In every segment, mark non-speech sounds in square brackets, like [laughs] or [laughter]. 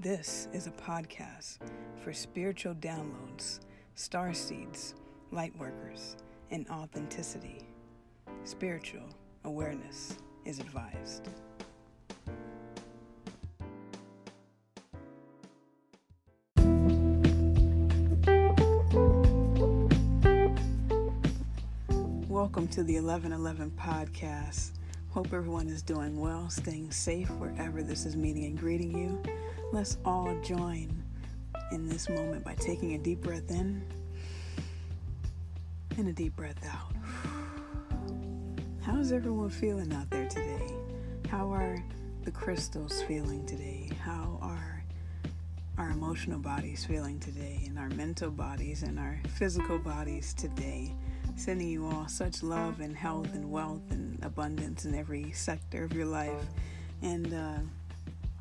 This is a podcast for spiritual downloads, star seeds, light workers, and authenticity. Spiritual awareness is advised. Welcome to the 1111 podcast. Hope everyone is doing well, staying safe wherever this is meeting and greeting you. Let's all join in this moment by taking a deep breath in and a deep breath out. How's everyone feeling out there today? How are the crystals feeling today? How are our emotional bodies feeling today, and our mental bodies and our physical bodies today? Sending you all such love and health and wealth and abundance in every sector of your life. And uh,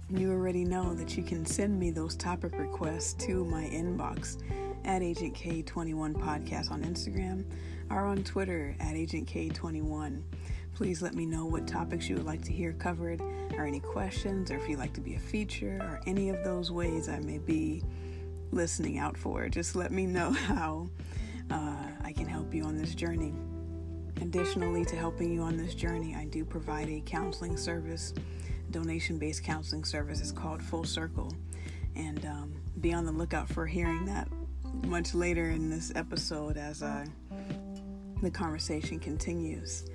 you already know that you can send me those topic requests to my inbox at Agent K21 Podcast on Instagram or on Twitter at Agent K21. Please let me know what topics you would like to hear covered, or any questions, or if you'd like to be a feature, or any of those ways I may be listening out for. Just let me know [laughs] how uh, I can help you on this journey. Additionally, to helping you on this journey, I do provide a counseling service, donation based counseling service. is called Full Circle. And um, be on the lookout for hearing that much later in this episode as uh, the conversation continues.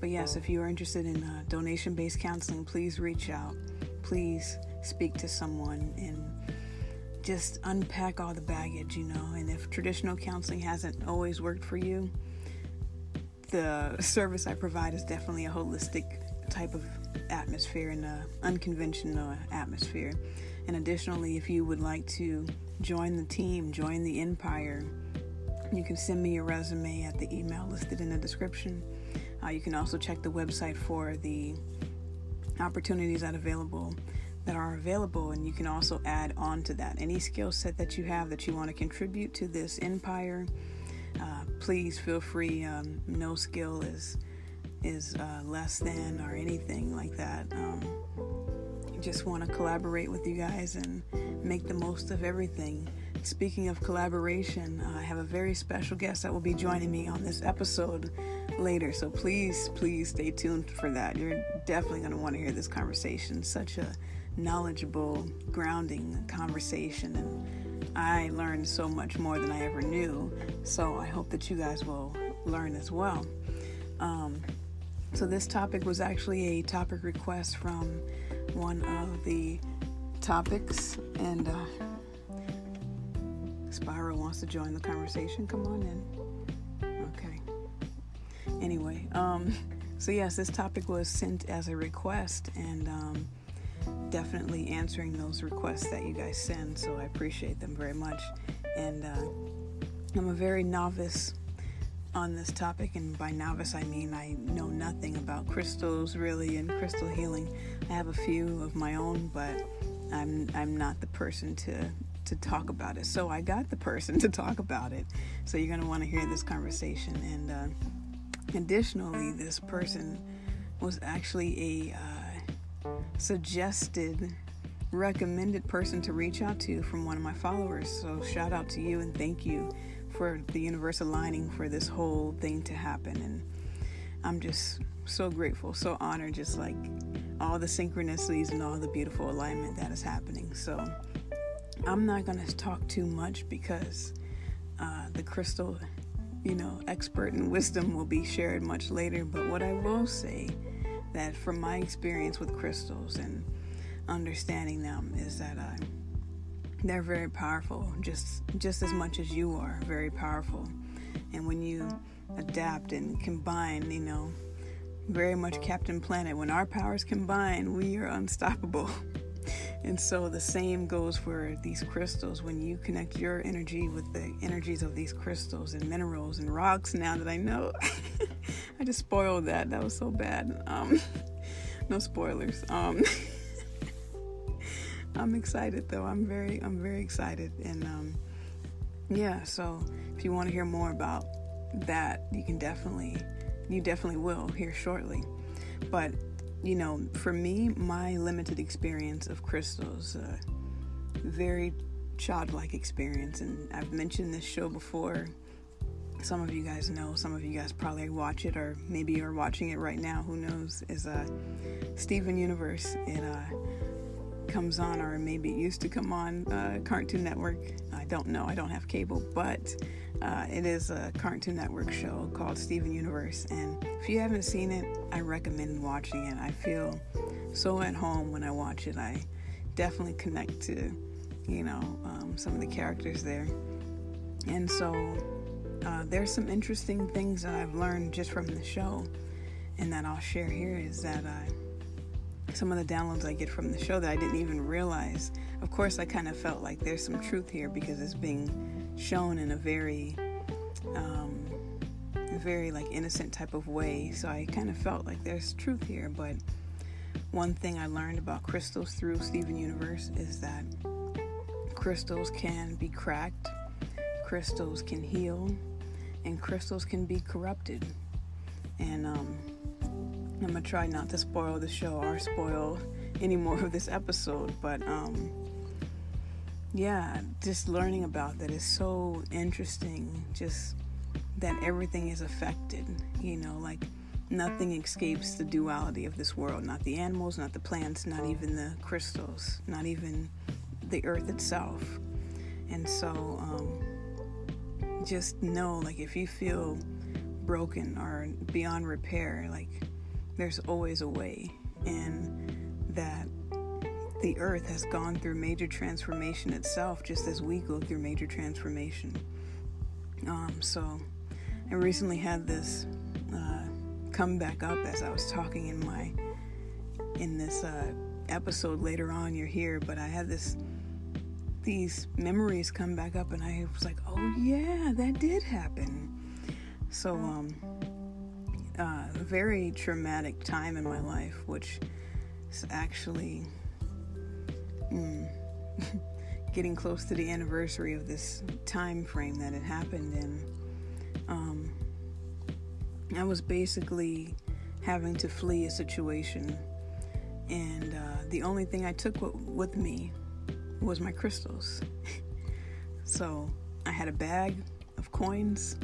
But yes, if you are interested in uh, donation based counseling, please reach out. Please speak to someone and just unpack all the baggage, you know. And if traditional counseling hasn't always worked for you, the [laughs] service I provide is definitely a holistic type of atmosphere and an unconventional atmosphere. And additionally, if you would like to join the team, join the empire, you can send me your resume at the email listed in the description. Uh, you can also check the website for the opportunities that available that are available and you can also add on to that any skill set that you have that you want to contribute to this empire uh, please feel free um, no skill is is uh, less than or anything like that um, just want to collaborate with you guys and make the most of everything speaking of collaboration uh, i have a very special guest that will be joining me on this episode later so please please stay tuned for that you're definitely going to want to hear this conversation such a knowledgeable, grounding conversation. And I learned so much more than I ever knew. So I hope that you guys will learn as well. Um, so this topic was actually a topic request from one of the topics, and uh, Spyro wants to join the conversation. Come on in. Okay. Anyway, um, so yes, this topic was sent as a request, and um, definitely answering those requests that you guys send, so I appreciate them very much. And uh, I'm a very novice on this topic, and by novice I mean I know nothing about crystals really and crystal healing. I have a few of my own, but I'm I'm not the person to to talk about it. So I got the person [laughs] to talk about it. So you're gonna want to hear this conversation. And uh, additionally, this person was actually a uh, suggested recommended person to reach out to from one of my followers. So shout out to you and thank you for the universe aligning for this whole thing to happen. And I'm just so grateful, so honored, just like all the synchronicities and all the beautiful alignment that is happening. So I'm not going to talk too much because uh, the crystal, you know, expert and wisdom will be shared much later. But what I will say that from my experience with crystals and understanding them is that uh, they're very powerful, just just as much as you are very powerful. And when you adapt and combine, you know, very much Captain Planet. When our powers combine, we are unstoppable. [laughs] And so the same goes for these crystals. When you connect your energy with the energies of these crystals and minerals and rocks, now that I know, [laughs] I just spoiled that. That was so bad. Um, [laughs] no spoilers. Um, I'm excited though. I'm very, I'm very excited. And um, yeah, so if you want to hear more about that, you can definitely, you definitely will hear shortly. But you know, for me, my limited experience of crystals, uh, very childlike experience. And I've mentioned this show before. Some of you guys know, some of you guys probably watch it, or maybe you're watching it right now. Who knows? Is uh, Steven Universe. and. uh, comes on, or maybe it used to come on uh, Cartoon Network. I don't know. I don't have cable, but uh, it is a Cartoon Network show called Steven Universe. And if you haven't seen it, I recommend watching it. I feel so at home when I watch it. I definitely connect to you know, um, some of the characters there. And so uh, there's some interesting things that I've learned just from the show, and that I'll share here is that uh, some of the downloads I get from the show that I didn't even realize. Of course, I kind of felt like there's some truth here because it's being shown in a very, um, very like innocent type of way. So I kind of felt like there's truth here. But one thing I learned about crystals through Steven Universe is that crystals can be cracked, crystals can heal, and crystals can be corrupted. And um, I'm gonna try not to spoil the show or spoil any more of this episode, but um, yeah, just learning about that is so interesting. Just that everything is affected, you know, like nothing escapes the duality of this world. Not the animals, not the plants, not even the crystals, not even the earth itself. And so, um, just know like if you feel broken or beyond repair, like there's always a way, and that the earth has gone through major transformation itself, just as we go through major transformation. Um, so, I recently had this uh, come back up as I was talking in my in this uh, episode later on. You're here, but I had this these memories come back up, and I was like, oh yeah, that did happen. So, um, uh, very traumatic time in my life, which is actually mm, [laughs] getting close to the anniversary of this time frame that it happened in. Um, I was basically having to flee a situation, and uh, the only thing I took w- with me was my crystals. [laughs] so I had a bag of coins,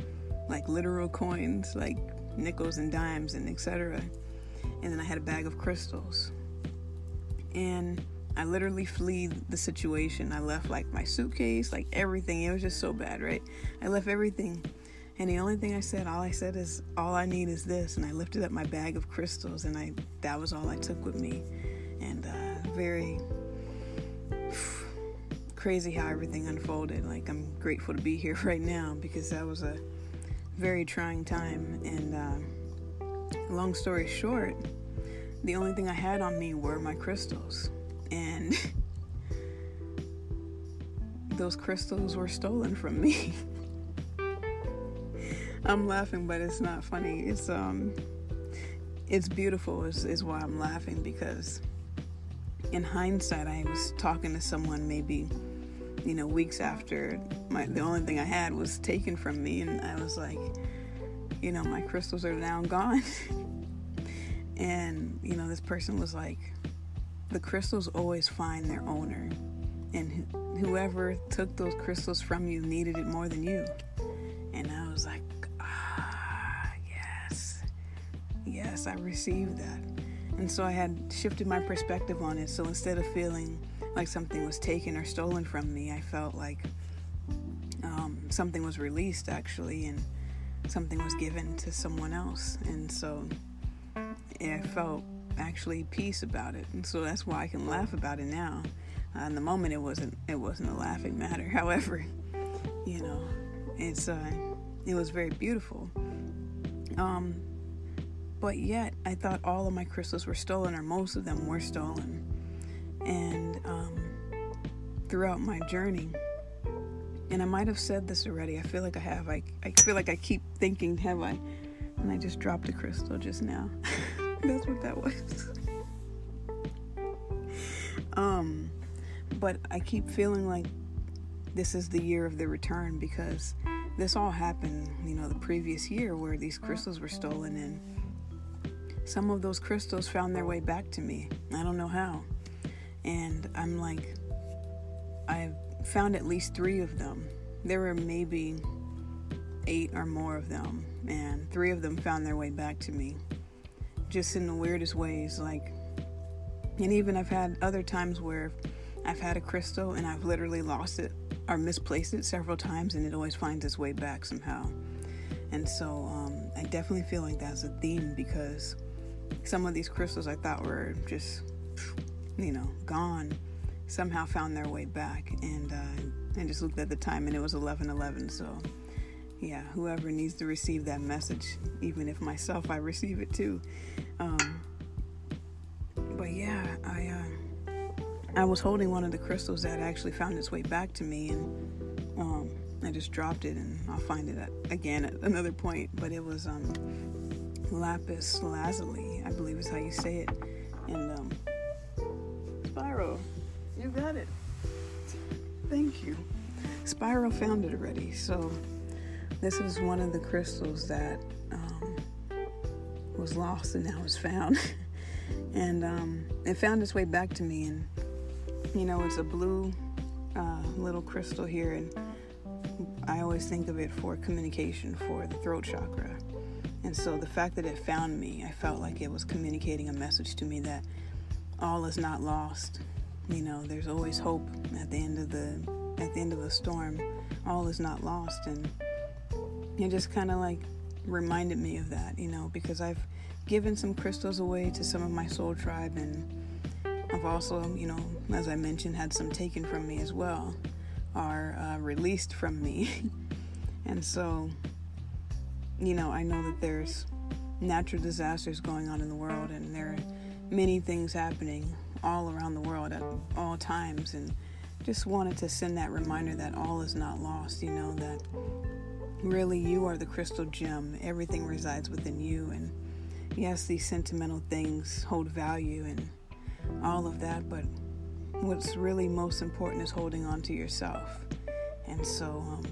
like literal coins, like nickels and dimes and etc. And then I had a bag of crystals. And I literally fled the situation. I left like my suitcase, like everything. It was just so bad, right? I left everything. And the only thing I said, all I said is, all I need is this. And I lifted up my bag of crystals, and I that was all I took with me. And uh, very [sighs] crazy how everything unfolded. Like, I'm grateful to be here [laughs] right now because that was a very trying time. And uh, long story short, the only thing I had on me were my crystals. And [laughs] those crystals were stolen from me. [laughs] I'm laughing, but it's not funny. It's um, it's beautiful. Is is why I'm laughing because in hindsight, I was talking to someone maybe, you know, weeks after my the only thing I had was taken from me, and I was like, you know, my crystals are now gone. [laughs] and you know, this person was like, the crystals always find their owner, and whoever took those crystals from you needed it more than you. And I was like, ah, yes, yes, I received that. And so I had shifted my perspective on it. So instead of feeling like something was taken or stolen from me, I felt like um, something was released actually, and something was given to someone else. And so I felt actually peace about it. And so that's why I can laugh about it now. Uh, in the moment, it wasn't it wasn't a laughing matter. [laughs] However, you know, it's uh, it was very beautiful. Um, but yet, I thought all of my crystals were stolen, or most of them were stolen. And um, throughout my journey, and I might have said this already, I feel like I have. I, I feel like I keep thinking, have I? And I just dropped a crystal just now. [laughs] That's what that was. [laughs] um, but I keep feeling like this is the year of the return because this all happened, you know, the previous year where these crystals were stolen and some of those crystals found their way back to me. I don't know how. And I'm like, I've found at least three of them. There were maybe eight or more of them, and three of them found their way back to me just in the weirdest ways. Like, and even I've had other times where I've had a crystal and I've literally lost it or misplaced it several times, and it always finds its way back somehow. And so um, I definitely feel like that's a theme because some of these crystals I thought were just, you know, gone somehow found their way back. And uh, I just looked at the time and it was 11:11. So yeah, whoever needs to receive that message, even if myself I receive it too. Um, but yeah, I uh, I was holding one of the crystals that actually found its way back to me, and um, I just dropped it, and I'll find it at, again at another point. But it was um, lapis lazuli, I believe is how you say it, You got it. Thank you. Spiral found it already, so this is one of the crystals that um, was lost and now is found. [laughs] and um, it found its way back to me. And, you know, it's a blue uh, little crystal here. And I always think of it for communication for the throat chakra. And so the fact that it found me, I felt like it was communicating a message to me that all is not lost. You know, there's always hope at the end of the at the end of the storm. All is not lost and it just kind of like reminded me of that, you know, because I've given some crystals away to some of my soul tribe, and I've also, you know, as I mentioned, had some taken from me as well, are uh, released from me. [laughs] and so, you know, I know that there's natural disasters going on in the world, and there many things happening all around the world at all times, and just wanted to send that reminder that all is not lost, you know, that Really, you are the crystal gem. Everything resides within you. And yes, these sentimental things hold value and all of that, but what's really most important is holding on to yourself. And so, um,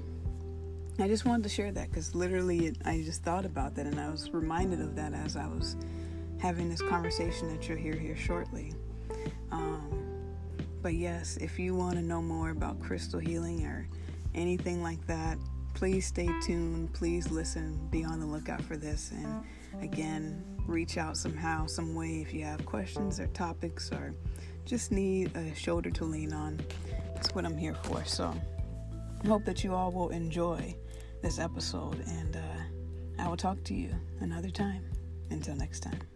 I just wanted to share that because literally it, I just thought about that and I was reminded of that as I was having this conversation that you'll hear here shortly. Um, but yes, if you want to know more about crystal healing or anything like that, please stay tuned. Please listen. Be on the lookout for this. And again, reach out somehow, some way if you have questions or topics or just need a shoulder to lean on. That's what I'm here for. So I hope that you all will enjoy this episode. And uh, I will talk to you another time. Until next time.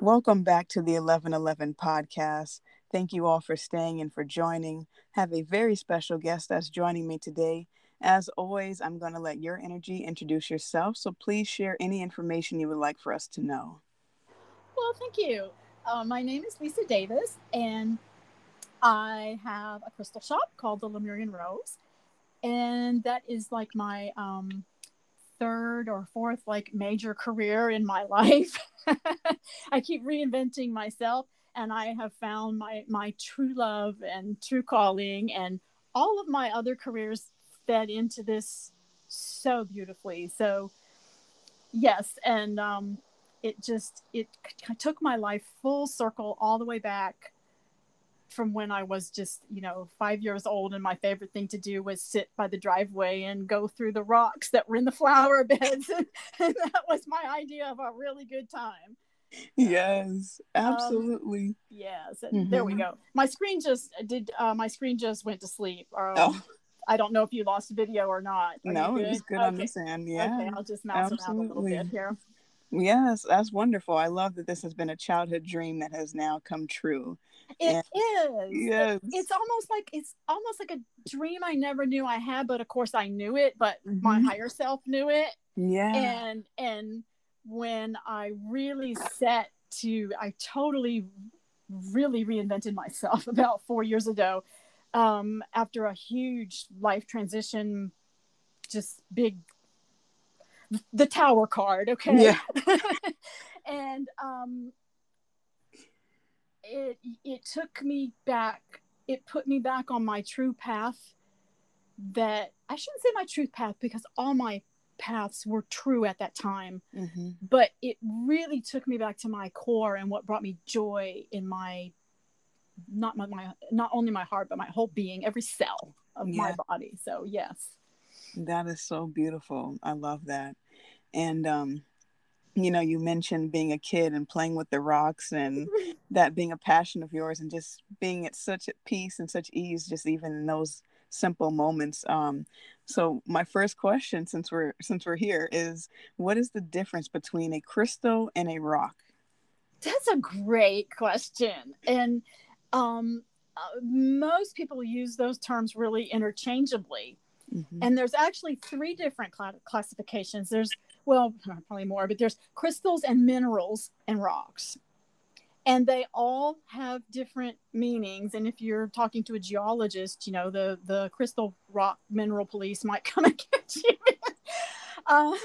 Welcome back to the 1111 podcast. Thank you all for staying and for joining. Have a very special guest that's joining me today. As always, I'm going to let your energy introduce yourself. So please share any information you would like for us to know. Well, thank you. Uh, my name is Lisa Davis, and I have a crystal shop called the Lemurian Rose. And that is like my um, third or fourth like major career in my [laughs] life. I keep reinventing myself and I have found my my true love and true calling and all of my other careers fed into this so beautifully. So yes, and um, it just it took my life full circle all the way back from when I was just, you know, five years old, and my favorite thing to do was sit by the driveway and go through the rocks that were in the [laughs] flower beds. and that was my idea of a really good time yes absolutely um, yes mm-hmm. there we mm-hmm. go my screen just did uh, my screen just went to sleep um, oh. i don't know if you lost video or not Are no it's good okay. on this end yeah okay i'll just mouse absolutely. around a little bit here yes that's wonderful i love that this has been a childhood dream that has now come true It and, is. Yes. it's almost like it's almost like a dream I never knew I had, but of course I knew it, but mm-hmm. my higher self knew it. Yeah. And and when I really set to, I totally, really reinvented myself [laughs] about four years ago um, after a huge life transition, just big, the tower card, okay? Yeah. [laughs] and um, it, it took me back, it put me back on my true path that I shouldn't say my truth path because all my paths were true at that time. Mm-hmm. But it really took me back to my core and what brought me joy in my not my, my not only my heart but my whole being, every cell of Yeah. my body. So yes. That is so beautiful. I love that. And um, you know, you mentioned being a kid and playing with the rocks and [laughs] that being a passion of yours and just being at such peace and such ease, just even in those simple moments. Um, so my first question, since we're since we're here, is what is the difference between a crystal and a rock? That's a great question. And um, uh, most people use those terms really interchangeably. Mhm. And there's actually three different cla- classifications. There's, well, probably more, but there's crystals and minerals and rocks. And they all have different meanings. And if you're talking to a geologist, you know, the, the crystal rock mineral police might [laughs] come and get you. um,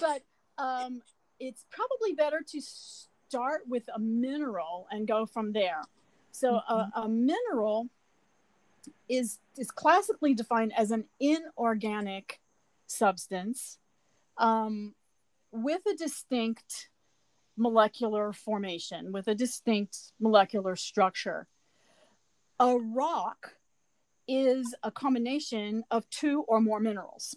but um, it's probably better to start with a mineral and go from there. So a, a mineral is is classically defined as an inorganic substance um, with a distinct molecular formation, with a distinct molecular structure. A rock is a combination of two or more minerals.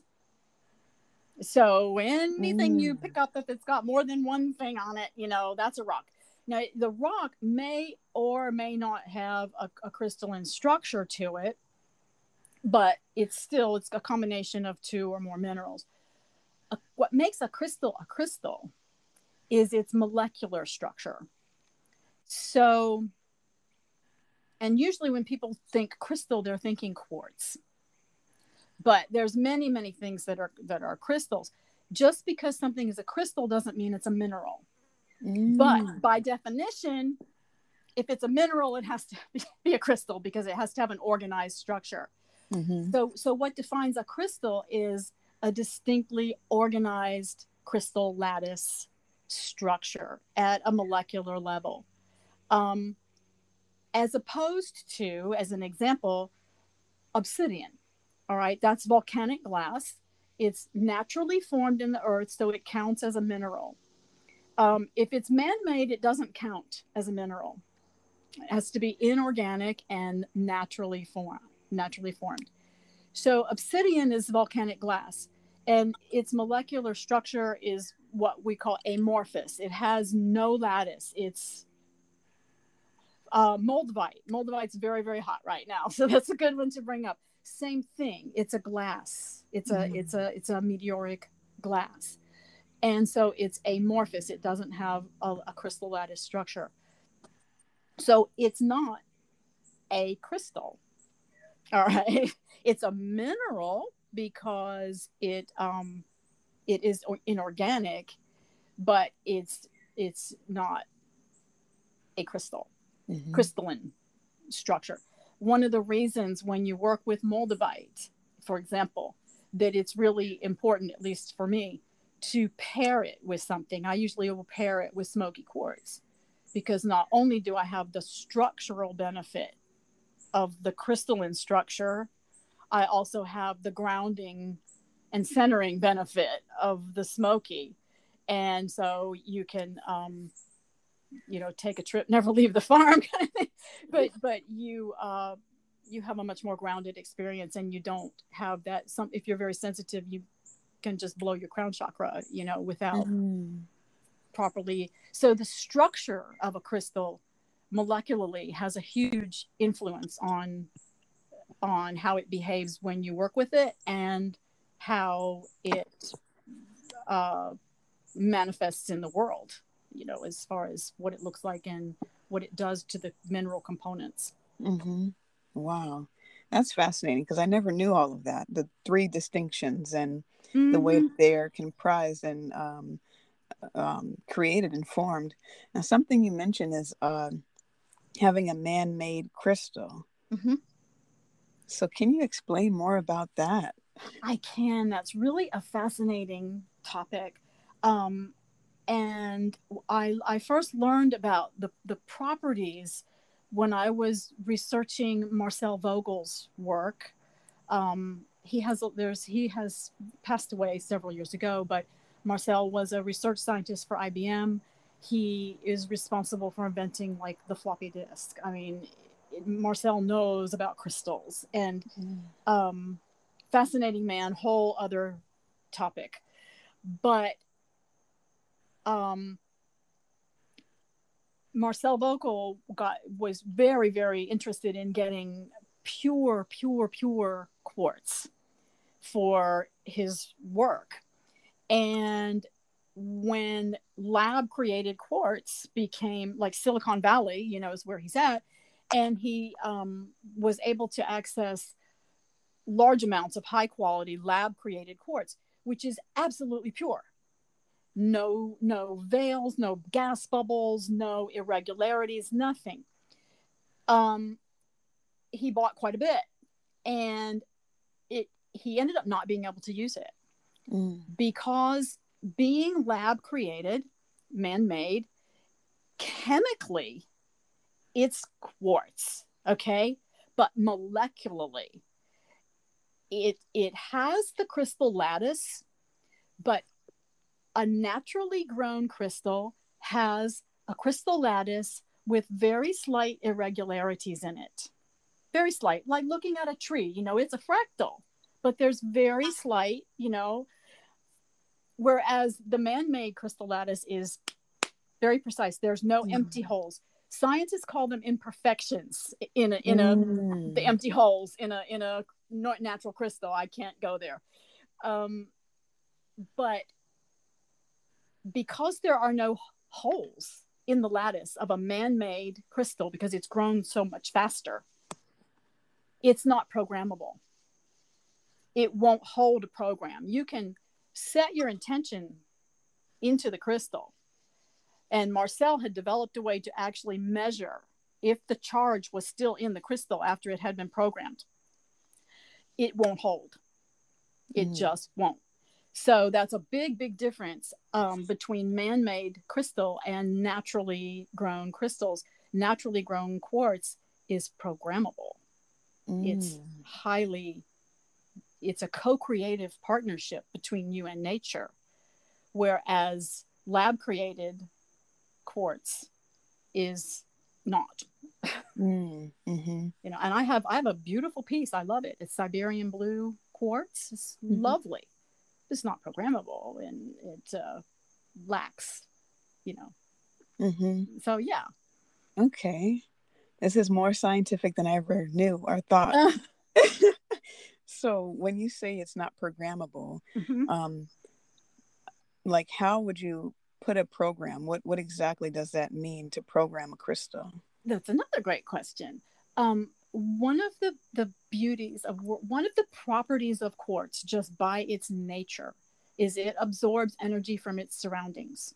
So anything you Mm. pick up it's got more than one thing on it, you know, that's a rock. Now the rock may or may not have a, a crystalline structure to it, but it's still it's a combination of two or more minerals. A- what makes a crystal a crystal is its molecular structure. So, and usually when people think crystal, they're thinking quartz but there's many many things that are that are crystals just because something is a crystal doesn't mean it's a mineral Mm. but by definition if it's a mineral it has to [laughs] be a crystal because it has to have an organized structure Mhm. so so what defines a crystal is a distinctly organized crystal lattice structure at a molecular level. Um, as opposed to as an example obsidian all right? That's volcanic glass. It's naturally formed in the earth so it counts as a mineral. Um, if it's man-made it doesn't count as a mineral. It has to be inorganic and naturally formed naturally formed so obsidian is volcanic glass and its molecular structure is what we call amorphous. It has no lattice. It's uh, moldavite. Moldavite's very very hot right now [laughs] so that's a good one to bring up. Same thing. It's a glass. It's a Mhm. it's a it's a meteoric glass. And so it's amorphous. It doesn't have a, a crystal lattice structure. So it's not a crystal. [laughs] All right it's a mineral because it um it is inorganic but it's it's not a crystal Mhm. crystalline structure. One of the reasons when you work with moldavite, for example, that it's really important, at least for me, to pair it with something. I usually will pair it with smoky quartz because not only do I have the structural benefit of the crystalline structure, I also have the grounding and centering benefit of the smoky. And so you can um, you know take a trip [laughs] never leave the farm kind of thing. but but you uh you have a much more grounded experience and you don't have that some if you're very sensitive you can just blow your crown chakra you know without Mm. properly so the structure of a crystal molecularly has a huge influence on on how it behaves when you work with it and how it uh, manifests in the world you know as far as what it looks like and what it does to the mineral components hmm Wow, that's fascinating because I never knew all of that. The three distinctions and the way Mhm. they are comprised and um, um, created and formed. Now, something you mentioned is uh, having a man-made crystal. Mhm. So, can you explain more about that? I can. That's really a fascinating topic. Um, and I, I first learned about the, the properties when I was researching Marcel Vogel's work. Um, he has there's he has passed away several years ago, but Marcel was a research scientist for IBM. He is responsible for inventing like the floppy disk. I mean, Marcel knows about crystals and mm. um, fascinating man, whole other topic. But um, Marcel Vogel got was very very interested in getting pure pure pure quartz for his work and when lab created quartz became like silicon valley you know is where he's at and he um, was able to access large amounts of high quality lab created quartz which is absolutely pure. No no veils no gas bubbles no irregularities nothing. Um he bought quite a bit and it he ended up not being able to use it. Mm. because being lab created man made chemically it's quartz okay? But molecularly it it has the crystal lattice but a naturally grown crystal has a crystal lattice with very slight irregularities in it. Very slight like looking at a tree you know it's a fractal but there's very slight you know whereas the man-made crystal lattice is very precise. There's no mm. empty holes scientists call them imperfections in a in a mm. the empty holes in a in a natural crystal i can't go there um but because there are no holes in the lattice of a man-made crystal because it's grown so much faster it's not programmable it won't hold a program you can set your intention into the crystal. And Marcel had developed a way to actually measure if the charge was still in the crystal after it had been programmed. It won't hold. It mm. just won't. So that's a big, big difference um, between man made crystal and naturally grown crystals. Naturally grown quartz is programmable, mm. it's highly it's a co-creative partnership between you and nature whereas lab created quartz is not. Mm, hmm you know and i have i have a beautiful piece. I love it. It's siberian blue quartz. It's mm-hmm. lovely. It's not programmable and it uh, lacks you know. Mm-hmm. so yeah. Okay. This is more scientific than i ever knew or thought. [laughs] So when you say it's not programmable mm-hmm. um like how would you put a program? What what exactly does that mean to program a crystal? That's another great question. Um one of the the beauties of one of the properties of quartz just by its nature is it absorbs energy from its surroundings.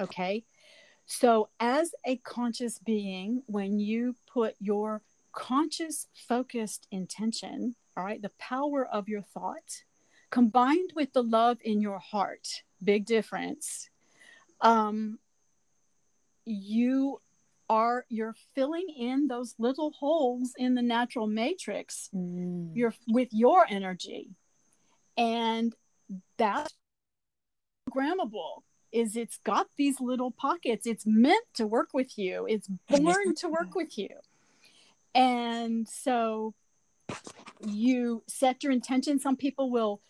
Okay? So as a conscious being when you put your conscious, focused intention, all right, the power of your thought combined with the love in your heart, big difference. Um, you are you're filling in those little holes in the natural matrix mm. you're with your energy and that's programmable is it's got these little pockets it's meant to work with you it's born to work with you and so you set your intention. Some people will,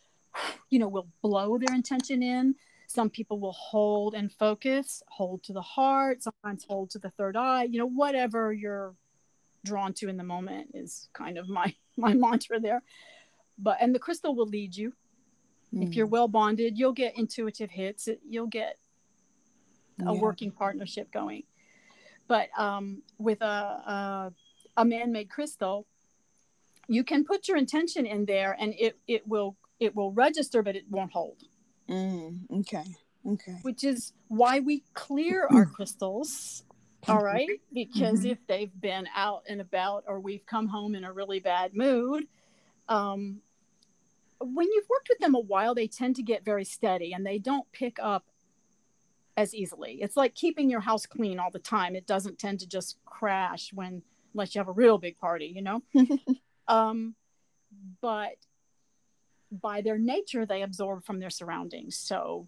you know, will blow their intention in. Some people will hold and focus, hold to the heart, sometimes hold to the third eye, you know, whatever you're drawn to in the moment is kind of my [laughs] my mantra there. But and the crystal will lead you. Mm. If you're hmm. well bonded, you'll get intuitive hits. You'll get a yeah. working partnership going. But um, with a, a a man-made crystal you can put your intention in there and it it will it will register but it won't hold. Mm, okay okay. Which is why we clear our crystals all right? Because mm-hmm. if they've been out and about or we've come home in a really bad mood um, when you've worked with them a while they tend to get very steady and they don't pick up as easily. It's like keeping your house clean all the time. It doesn't tend to just crash when unless you have a real big party, you know. [laughs] um, but by their nature, they absorb from their surroundings. So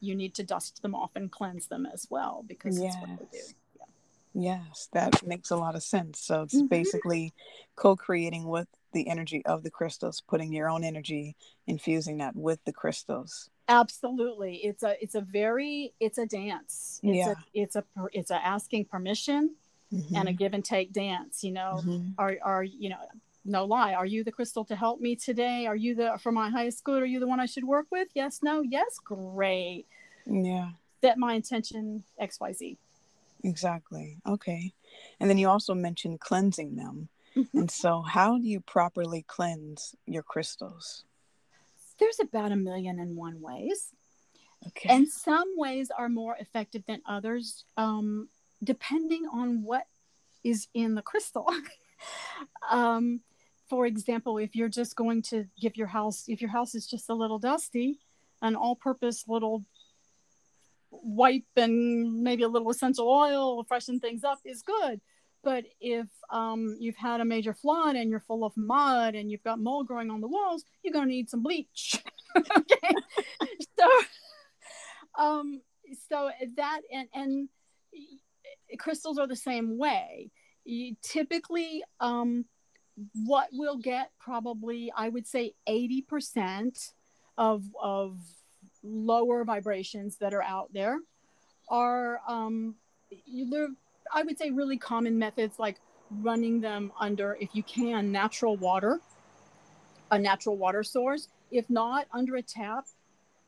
you need to dust them off and cleanse them as well because yes. that's what they do. Yeah. Yes, that makes a lot of sense. So it's mm-hmm. basically co creating with the energy of the crystals, putting your own energy, infusing that with the crystals. Absolutely. It's a it's a very it's a dance. It's yeah. a it's a it's a asking permission mm-hmm. and a give and take dance, you know. Mm-hmm. Are are you know, no lie. Are you the crystal to help me today? Are you the for my highest good? Are you the one I should work with? Yes, no, yes, great. Yeah. Set my intention XYZ. Exactly. Okay. And then you also mentioned cleansing them. Mm-hmm. And so, how do you properly cleanse your crystals? There's about a million and one ways. Okay. And some ways are more effective than others, um, depending on what is in the crystal. [laughs] um, for example, if you're just going to give your house, if your house is just a little dusty, an all purpose little wipe and maybe a little essential oil, freshen things up is good. But if um, you've had a major flood and you're full of mud and you've got mold growing on the walls, you're going to need some bleach. [laughs] okay. [laughs] so, um, so that and, and crystals are the same way. You typically, um, what we'll get probably, I would say 80% of, of lower vibrations that are out there are um, I would say really common methods like running them under, if you can, natural water, a natural water source. If not, under a tap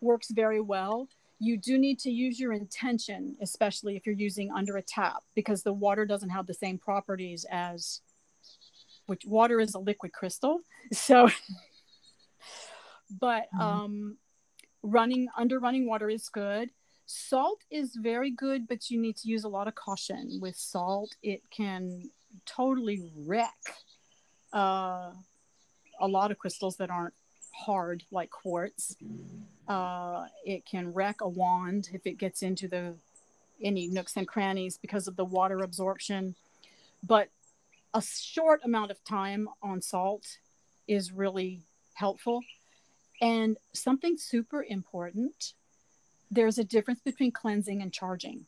works very well. You do need to use your intention, especially if you're using under a tap, because the water doesn't have the same properties as which water is a liquid crystal. [laughs] So, but mm-hmm. um, running under running water is good salt is very good but you need to use a lot of caution with salt it can totally wreck uh, a lot of crystals that aren't hard like quartz uh, it can wreck a wand if it gets into the any nooks and crannies because of the water absorption but a short amount of time on salt is really helpful and something super important there's a difference between cleansing and charging.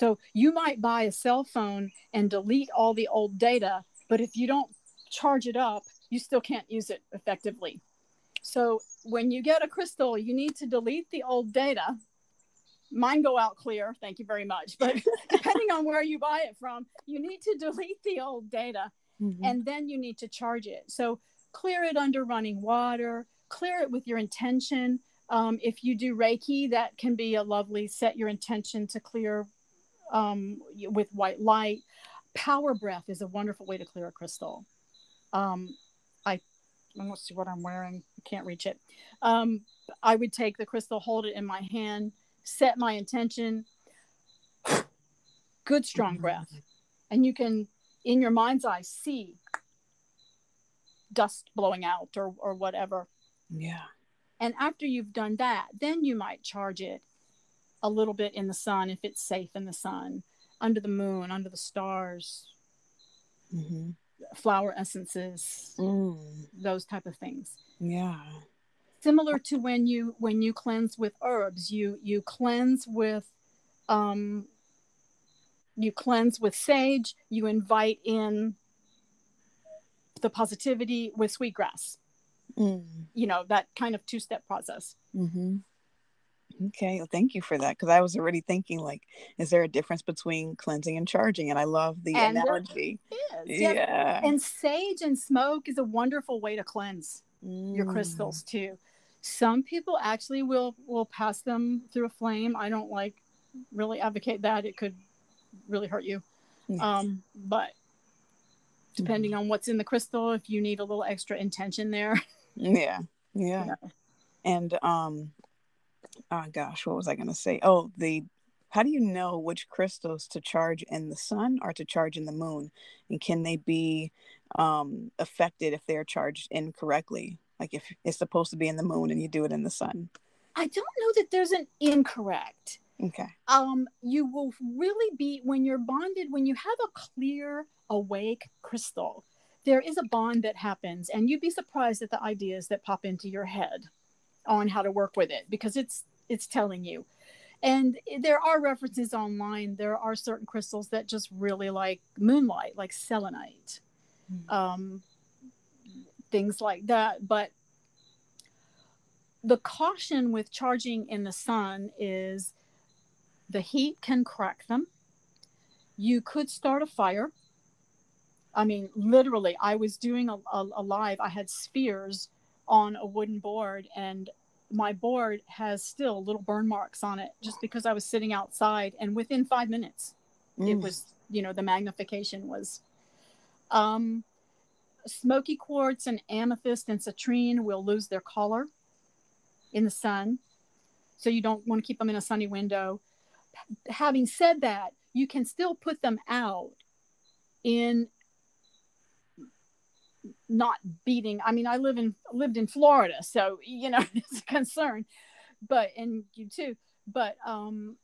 So you might buy a cell phone and delete all the old data, but if you don't charge it up, you still can't use it effectively. So when you get a crystal, you need to delete the old data. Mine go out clear, thank you very much. But [laughs] depending on where you buy it from, you need to delete the old data mm-hmm. and then you need to charge it. So clear it under running water, clear it with your intention. Um, if you do Reiki, that can be a lovely set your intention to clear um, with white light. Power breath is a wonderful way to clear a crystal. Um, I let's see what I'm wearing. I can't reach it. Um, I would take the crystal, hold it in my hand, set my intention. Good strong breath, and you can, in your mind's eye, see dust blowing out or or whatever. Yeah. And after you've done that, then you might charge it a little bit in the sun if it's safe in the sun, under the moon, under the stars, mm-hmm. flower essences, mm. those type of things. Yeah. Similar to when you when you cleanse with herbs, you you cleanse with um you cleanse with sage, you invite in the positivity with sweetgrass mm. you know that kind of two-step process mm-hmm. okay well, thank you for that because i was already thinking like is there a difference between cleansing and charging and i love the and analogy yeah. yeah and sage and smoke is a wonderful way to cleanse mm. your crystals too some people actually will will pass them through a flame i don't like really advocate that it could really hurt you yes. um but depending mm. on what's in the crystal if you need a little extra intention there [laughs] Yeah, yeah. yeah. And um oh gosh, what was I gonna say? Oh, the how do you know which crystals to charge in the sun or to charge in the moon? And can they be um affected if they're charged incorrectly? Like if it's supposed to be in the moon and you do it in the sun? I don't know that there's an incorrect. Okay. Um, you will really be when you're bonded, when you have a clear, awake crystal, there is a bond that happens and you'd be surprised at the ideas that pop into your head on how to work with it because it's it's telling you and there are references online there are certain crystals that just really like moonlight like selenite mm. um, things like that but the caution with charging in the sun is the heat can crack them you could start a fire I mean, literally, I was doing a, a, a, live. I had spheres on a wooden board, and my board has still little burn marks on it just because I was sitting outside. And within five minutes, mm. it was, you know, the magnification was. Um, smoky quartz and amethyst and citrine will lose their color in the sun. So you don't want to keep them in a sunny window. Having said that, you can still put them out in not beating i mean i live in lived in florida so you know [laughs] it's a concern but and you too but um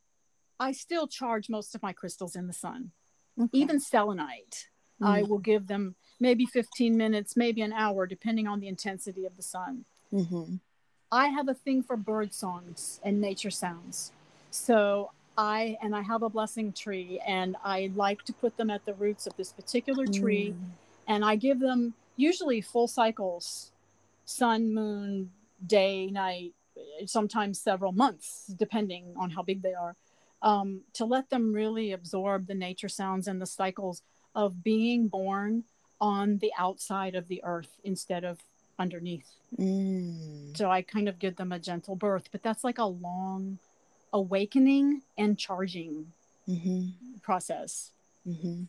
i still charge most of my crystals in the sun okay. even selenite mm. i will give them maybe 15 minutes maybe an hour depending on the intensity of the sun mm-hmm. i have a thing for bird songs and nature sounds so i and i have a blessing tree and i like to put them at the roots of this particular tree mm. and i give them usually full cycles sun moon day night sometimes several months depending on how big they are um, to let them really absorb the nature sounds and the cycles of being born on the outside of the earth instead of underneath mm. so i kind of give them a gentle birth but that's like a long awakening and charging mm-hmm. process mm-hmm.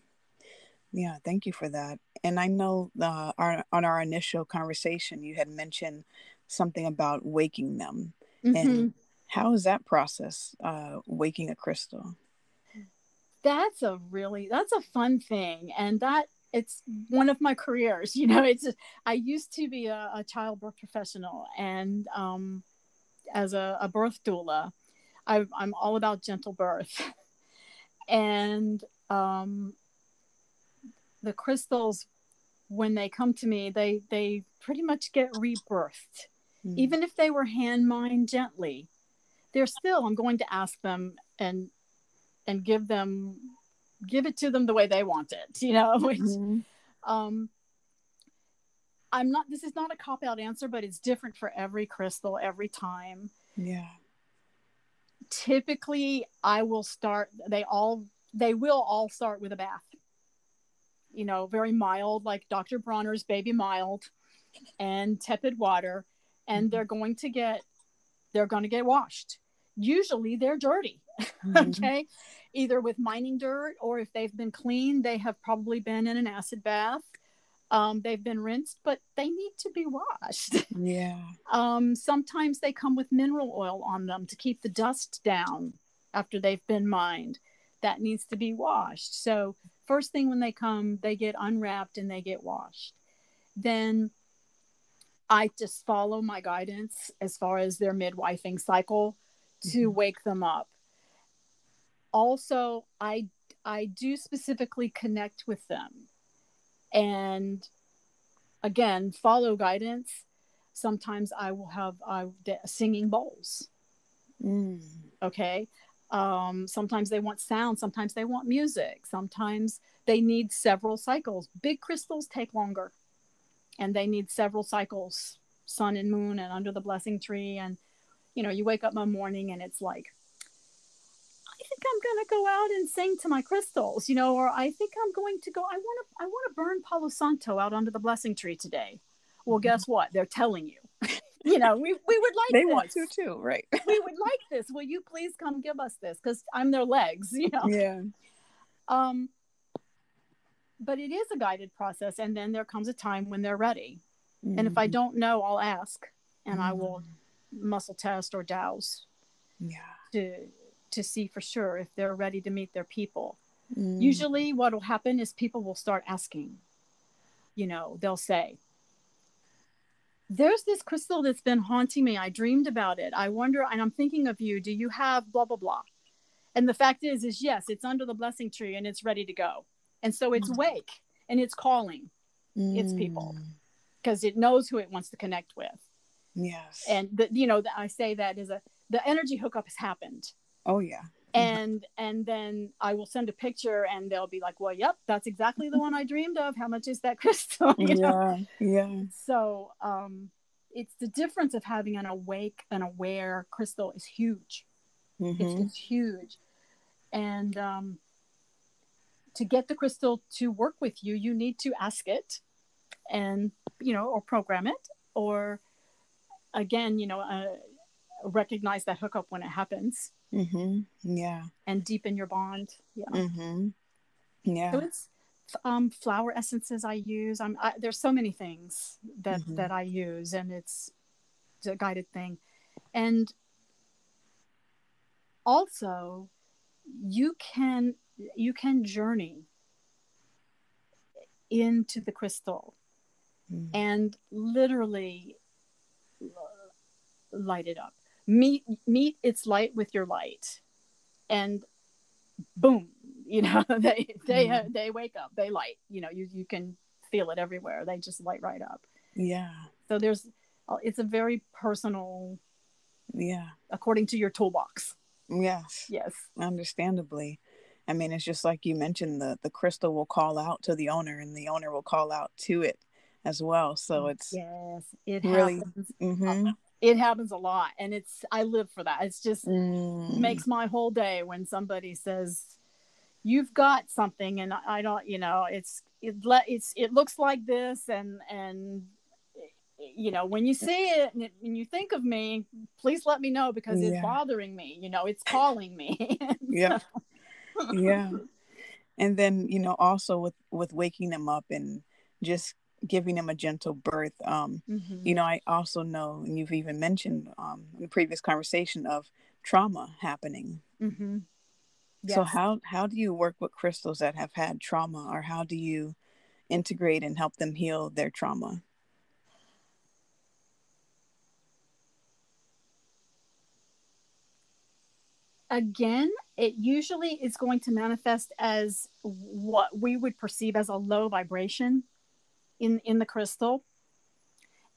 Yeah, thank you for that. And I know uh, our, on our initial conversation, you had mentioned something about waking them. Mm-hmm. And how is that process, uh, waking a crystal? That's a really, that's a fun thing. And that it's one of my careers, [laughs] you know, it's, I used to be a, a childbirth professional and um, as a, a birth doula, I, I'm all about gentle birth. [laughs] and um, the crystals when they come to me they they pretty much get rebirthed mm. even if they were hand mined gently they're still i'm going to ask them and and give them give it to them the way they want it you know [laughs] which mm-hmm. um i'm not this is not a cop out answer but it's different for every crystal every time yeah typically i will start they all they will all start with a bath you know, very mild, like Dr. Bronner's baby mild and tepid water. And they're going to get, they're going to get washed. Usually they're dirty. [laughs] Mm-hmm. okay. Either with mining dirt or if they've been cleaned, they have probably been in an acid bath. Um, they've been rinsed, but they need to be washed. [laughs] Yeah. um, sometimes they come with mineral oil on them to keep the dust down after they've been mined. That needs to be washed. So first thing when they come, they get unwrapped and they get washed. Then I just follow my guidance as far as their midwifing cycle to mm-hmm. wake them up. Also, I I do specifically connect with them. And again, follow guidance. Sometimes I will have uh, singing bowls. Mm. Okay. Um, sometimes they want sound, sometimes they want music, sometimes they need several cycles. Big crystals take longer and they need several cycles sun and moon and under the blessing tree. And, you know, you wake up one morning and it's like, I'm going to go out and sing to my crystals, you know, or I think I'm going to go, I want to, I want to burn Palo Santo out under the blessing tree today. Well, mm-hmm. guess what? They're telling you. [laughs] you know, we, we would like they this. want to too, right? [laughs] we would like this. Will you please come give us this? Because I'm their legs, you know. Yeah. Um, but it is a guided process, and then there comes a time when they're ready. Mm-hmm. And if I mm-hmm. don't know, I'll ask, and mm-hmm. I will muscle test or dowse. Yeah. To to see for sure if they're ready to meet their people. Mm. Usually, what will happen is people will start asking. You know, they'll say, there's this crystal that's been haunting me. I dreamed about it. I wonder, and I'm thinking of you. Do you have blah, blah, blah? And the fact is, is yes, it's under the blessing tree and it's ready to go. And so it's mm-hmm. wake and it's calling. it's people Mm. because it knows who it wants to connect with. Yes. And the, you know, I say that is a the energy hookup has happened. Oh yeah. And and then I will send a picture and they'll be like, Well, yep, that's exactly the one I dreamed of. How much is that [laughs] crystal? [laughs] You know? Yeah. Yeah. So um it's the difference of having an awake and aware crystal is huge. It's, Mhm. it's huge. And um, to get the crystal to work with you, you need to ask it and, you know, or program it, or again, you know, uh, recognize that hookup when it happens Mhm. Yeah. and deepen your bond. Yeah. Mhm. Yeah. So it's um, flower essences I use. I'm, I, there's so many things that, Mhm. that I use, and it's, it's a guided thing. And also, you can you can journey into the crystal Mm. and literally light it up. Meet meet its light with your light, and boom, you know [laughs] they they Mhm. uh, they wake up, they light. You know you you can feel it everywhere. They just light right up. Yeah. So there's uh, it's a very personal, Yeah. according to your toolbox. Yes. Yes. Understandably. I mean, it's just like you mentioned the the crystal will call out to the owner and the owner will call out to it as well. So it's yes, it really- happens. mhm. It happens a lot, and it's I live for that. It's just Mm. makes my whole day when somebody says you've got something and i don't you know it's it let it's it looks like this and and you know when you see it and, it, and you think of me please let me know because it's Yeah. bothering me you know it's calling me [laughs] yeah. yeah. And then, you know, also with with waking them up and just giving them a gentle birth um Mhm. you know i also know and you've even mentioned um in the previous conversation of trauma happening Mhm. so how how do you work with crystals that have had trauma or how do you integrate and help them heal their trauma again it usually is going to manifest as what we would perceive as a low vibration in in the crystal.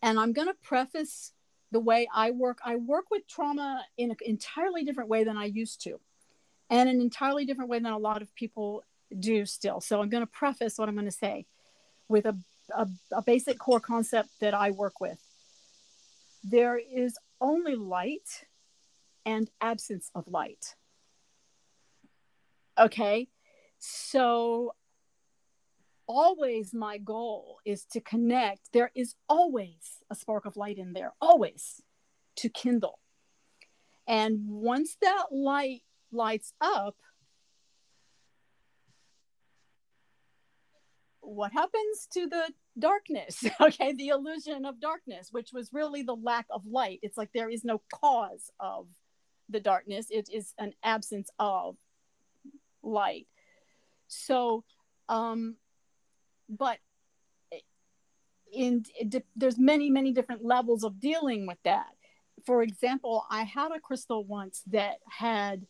And i'm going to preface the way i work. I work with trauma in an entirely different way than i used to and an entirely different way than a lot of people do still. So i'm going to preface what i'm going to say with a, a, a basic core concept that i work with. There is only light and absence of light. Okay, so always my goal is to connect. There is always a spark of light in there, always to kindle. And once that light lights up, what happens to the darkness? [laughs] Okay, the illusion of darkness, which was really the lack of light. It's like there is no cause of the darkness, it is an absence of light. So, um, but in, there's many, many different levels of dealing with that. For example, I had a crystal once that had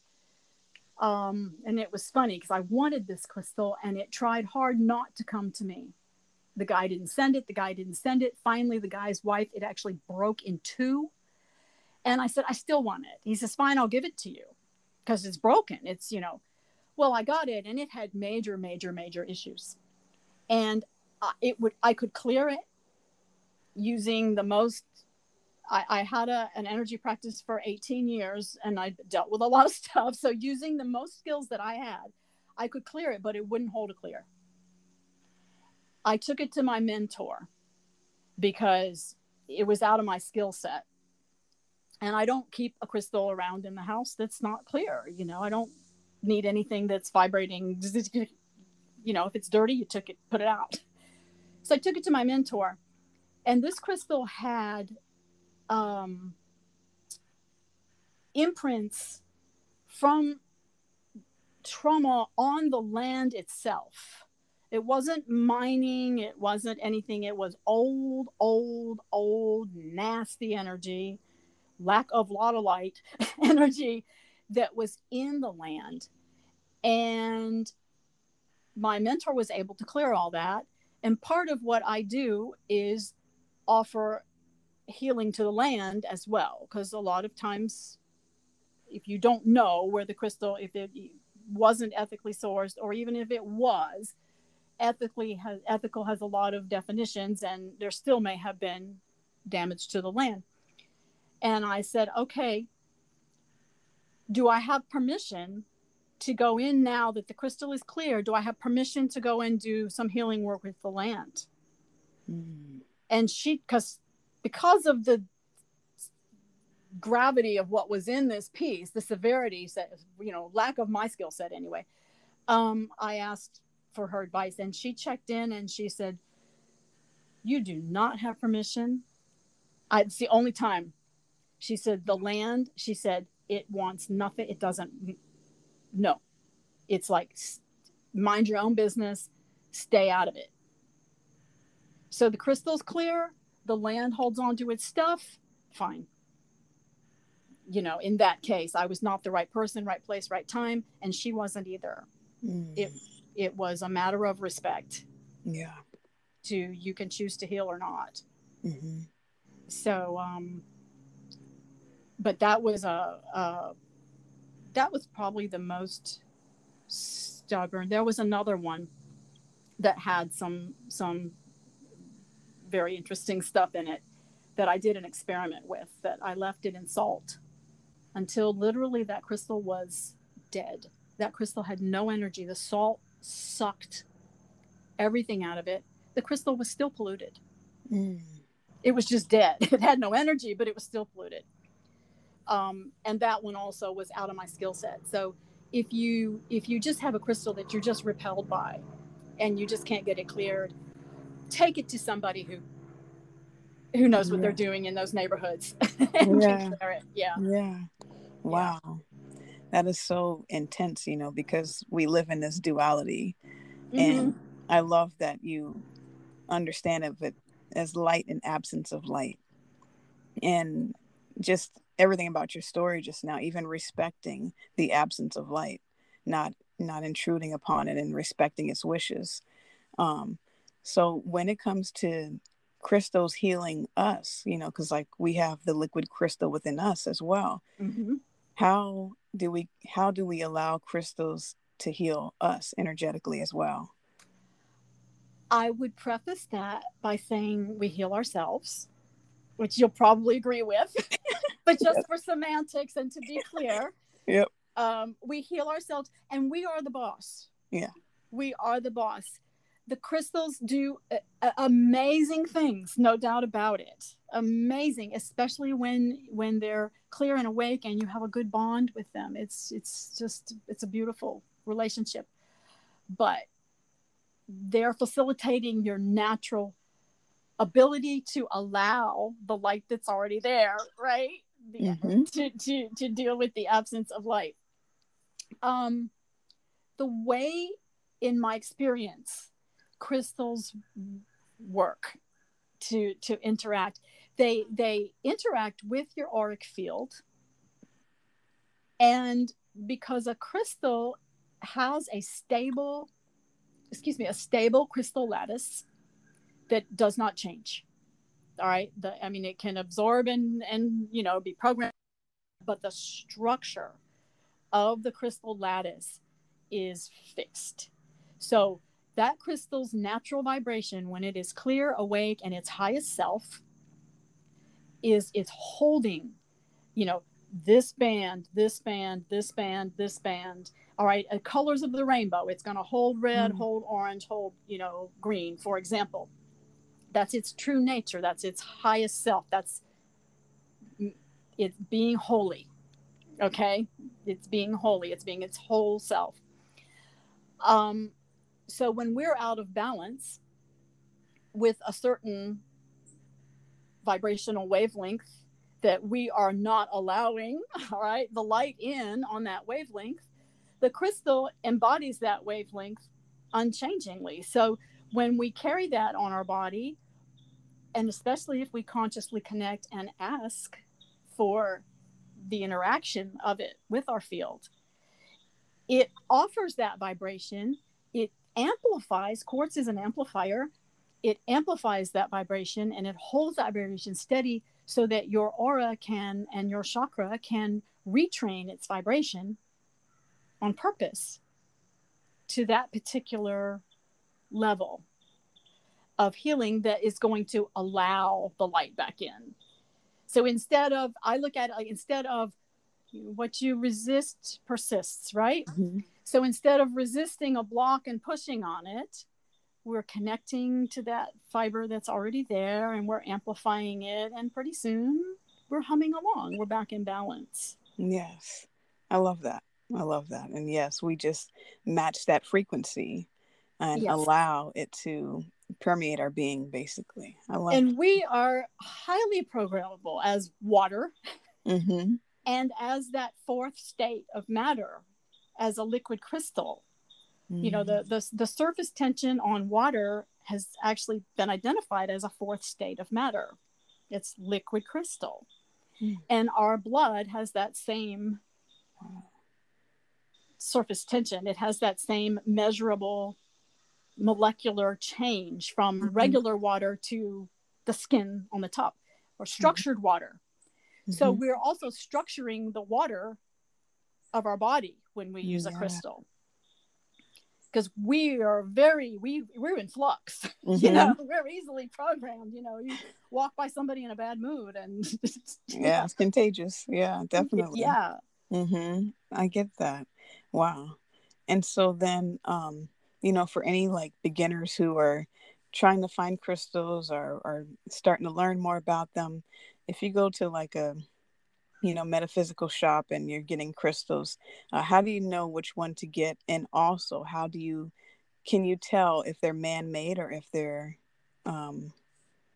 um, and it was funny because I wanted this crystal and it tried hard not to come to me. The guy didn't send it. The guy didn't send it. Finally, the guy's wife, it actually broke in two. And I said, I still want it. He says, Fine, I'll give it to you because it's broken. It's, you know, well, I got it and it had major, major, major issues. And it would, I could clear it using the most I, I, had a, an energy practice for 18 years and I dealt with a [laughs] lot of stuff. So, using the most skills that I had, I could clear it, but it wouldn't hold a clear. I took it to my mentor because it was out of my skill set. And I don't keep a crystal around in the house that's not clear. You know, I don't need anything that's vibrating. [laughs] You know, if it's dirty, you took it, put it out. So I took it to my mentor. And this crystal had um, imprints from trauma on the land itself. It wasn't mining, it wasn't anything. It was old, old, old, nasty energy, lack of lot of light [laughs] energy that was in the land. And my mentor was able to clear all that. and part of what I do is offer healing to the land as well because a lot of times if you don't know where the crystal if it wasn't ethically sourced or even if it was ethically has ethical has a lot of definitions and there still may have been damage to the land and i said okay do i have permission to go in now that the crystal is clear do i have permission to go and do some healing work with the land mm. and she because because of the gravity of what was in this piece the severity set you know lack of my skill set anyway um, i asked for her advice and she checked in and she said you do not have permission I, it's the only time she said the land she said it wants nothing it doesn't no. It's like mind your own business stay out of it. So the crystal's clear the land holds on to its stuff fine. You know in that case i was not the right person right place right time and she wasn't either. Mm. it it was a matter of respect. Yeah. To you can choose to heal or not. Mm-hmm. so um but that was a, a that was probably the most stubborn there was another one that had some some very interesting stuff in it that I did an experiment with that I left it in salt until literally that crystal was dead. That crystal had no energy. The salt sucked everything out of it. The crystal was still polluted. Mm. It was just dead. [laughs] It had no energy, but it was still polluted. Um, and that one also was out of my skill set. So if you if you just have a crystal that you're just repelled by, and you just can't get it cleared, take it to somebody who who knows what yeah. they're doing in those neighborhoods. [laughs] yeah. yeah. Yeah. Wow. Yeah. That is so intense, you know, because we live in this duality. Mm-hmm. And I love that you understand of it as light and absence of light. And just everything about your story just now, even respecting the absence of light, not not intruding upon it and respecting its wishes. Um, so when it comes to crystals healing us, you know, because like we have the liquid crystal within us as well. Mm-hmm. How do we how do we allow crystals to heal us energetically as well? I would preface that by saying we heal ourselves, which you'll probably agree with. [laughs] but just yep. for semantics and to be clear, [laughs] yep. Um, we heal ourselves and we are the boss. Yeah. We are the boss the crystals do uh, amazing things no doubt about it amazing especially when when they're clear and awake and you have a good bond with them it's it's just it's a beautiful relationship but they're facilitating your natural ability to allow the light that's already there right? Mm-hmm. [laughs] to, to to deal with the absence of light um the way in my experience crystals work to to interact they they interact with your auric field. And because a crystal has a stable excuse me a stable crystal lattice that does not change. All right? The i mean it can absorb and and you know be programmed but the structure of the crystal lattice is fixed. So that crystal's natural vibration when it is clear awake and its highest self is it's holding you know this band this band this band this band. All right? Uh, colors of the rainbow it's going to hold red mm. hold orange hold you know green for example that's its true nature that's its highest self that's it's being holy okay? It's being holy it's being its whole self. Um so when we're out of balance with a certain vibrational wavelength that we are not allowing [laughs] all right the light in on that wavelength the crystal embodies that wavelength unchangingly. So when we carry that on our body and especially if we consciously connect and ask for the interaction of it with our field. It offers that vibration. It amplifies quartz is an amplifier. It amplifies that vibration and it holds that vibration steady so that your aura can and your chakra can retrain its vibration on purpose to that particular level of healing that is going to allow the light back in. So instead of, I look at it like instead of what you resist persists, right? Mm-hmm. So instead of resisting a block and pushing on it, we're connecting to that fiber that's already there and we're amplifying it. And pretty soon we're humming along. We're back in balance. Yes. I love that. I love that. And yes, we just match that frequency and yes. allow it to permeate our being basically. I love And it. we are highly programmable as water mm-hmm. and as that fourth state of matter, as a liquid crystal. Mm-hmm. You know, the, mm. the the surface tension on water has actually been identified as a fourth state of matter. It's liquid crystal. Mm-hmm. And our blood has that same surface tension. It has that same measurable molecular change from mm-hmm. regular water to the skin on the top or mm-hmm. structured mm-hmm. water. So mm-hmm. we're also structuring the water of our body when we use yeah. a crystal. Because we are very we we're in flux, [laughs] you mm-hmm. know, we're easily programmed. You know, you walk by somebody in a bad mood, and [laughs] yeah, it's contagious. Yeah, definitely. Yeah, mm-hmm. I get that. Wow. And so then, um, you know, for any like beginners who are trying to find crystals or, or starting to learn more about them, if you go to like a, you know, metaphysical shop and you're getting crystals, uh, how do you know which one to get? And also, how do you, can you tell if they're man-made or if they're, um,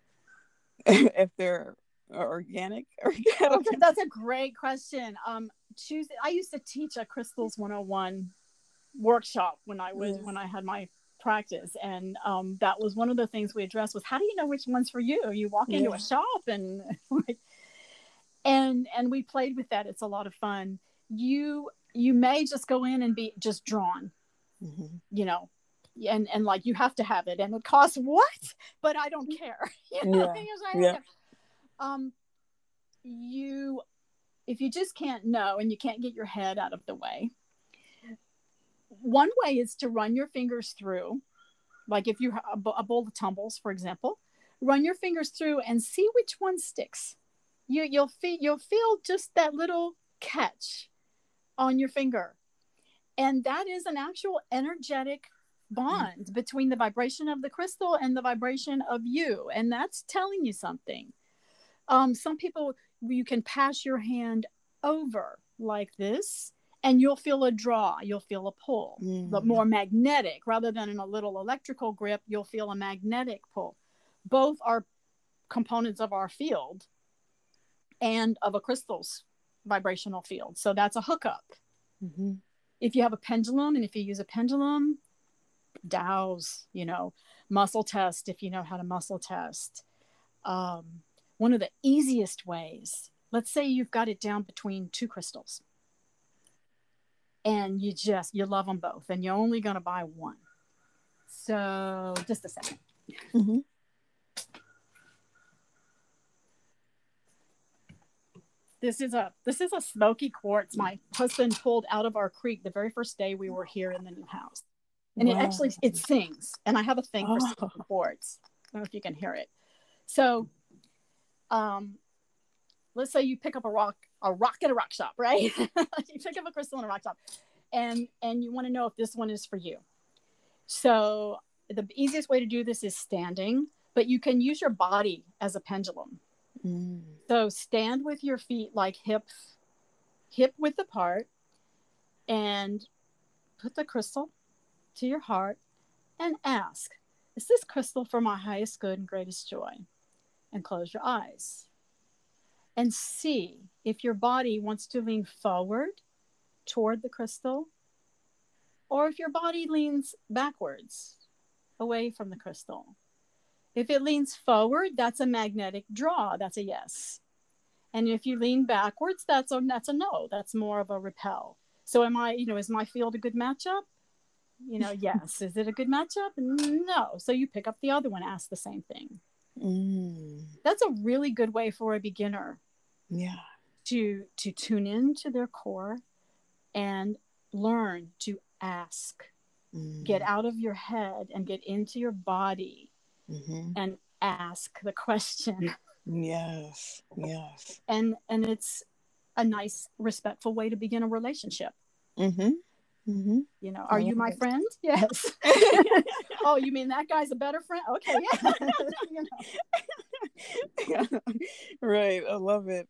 [laughs] if they're organic? [laughs] okay, that's a great question. Um, choose. I used to teach a crystals 101 workshop when I was when I had my practice, and um, that was one of the things we addressed was how do you know which one's for you? You walk into yeah. a shop and [laughs] like, and and we played with that. It's a lot of fun. You you may just go in and be just drawn, mm-hmm. you know, and and like you have to have it, and it costs [laughs] what? But I don't care. [laughs] you know, yeah. yeah. Um, you if you just can't know and you can't get your head out of the way, one way is to run your fingers through, like if you have a bowl of tumbles, for example, run your fingers through and see which one sticks. You you'll feel you'll feel just that little catch on your finger, and that is an actual energetic bond mm. between the vibration of the crystal and the vibration of you, and that's telling you something. Um, some people you can pass your hand over like this and you'll feel a draw you'll feel a pull mm. but more magnetic. Rather than in a little electrical grip you'll feel a magnetic pull. Both are components of our field and of a crystal's vibrational field. So that's a hookup. Mm-hmm. if you have a pendulum and if you use a pendulum dowse you know muscle test if you know how to muscle test. Um, one of the easiest ways let's say you've got it down between two crystals and you just you love them both and you're only going to buy one so just a 2nd mm-hmm. this is a this is a smoky quartz my husband pulled out of our creek the very first day we were here in the new house and wow. it actually it sings and i have a thing for oh. quartz i don't know if you can hear it so um, let's say you pick up a rock, a rock at a rock shop, [laughs] right? you pick up a crystal in a rock shop, and and you want to know if this one is for you. So the easiest way to do this is standing, but you can use your body as a pendulum. Mm. So stand with your feet like hip hip width apart, and put the crystal to your heart, and ask, "Is this crystal for my highest good and greatest joy?" and close your eyes and see if your body wants to lean forward toward the crystal or if your body leans backwards away from the crystal. If it leans forward, that's a magnetic draw. That's a yes. And if you lean backwards, that's a that's a no. That's more of a repel. So am I, you know, is my field a good matchup? You know, [laughs] yes. Is it a good matchup? No. So you pick up the other one, ask the same thing. Mm. That's a really good way for a beginner Yeah. To to tune in to their core and learn to ask. Mm. Get out of your head and get into your body Mhm. and ask the question. Yes. Yes. And and it's a nice, respectful way to begin a relationship. Mm-hmm. Mm-hmm. You know, are you my friend? [laughs] Yes. [laughs] oh, you mean that guy's a better friend? Okay, yeah. [laughs] You know. right. I love it.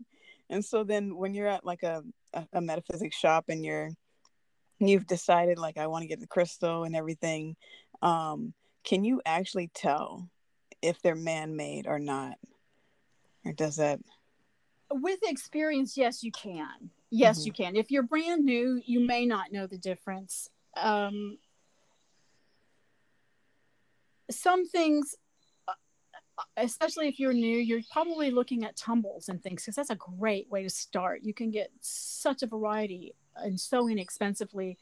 And so then when you're at like a, a, a metaphysics shop and you're you've decided like I want to get the crystal and everything, um, can you actually tell if they're man made or not? Or does that With experience, yes, you can. Yes, Mhm. you can. If you're brand new, you may not know the difference. Um, some things, especially if you're new, you're probably looking at tumbles and things because that's a great way to start. You can get such a variety and so inexpensively.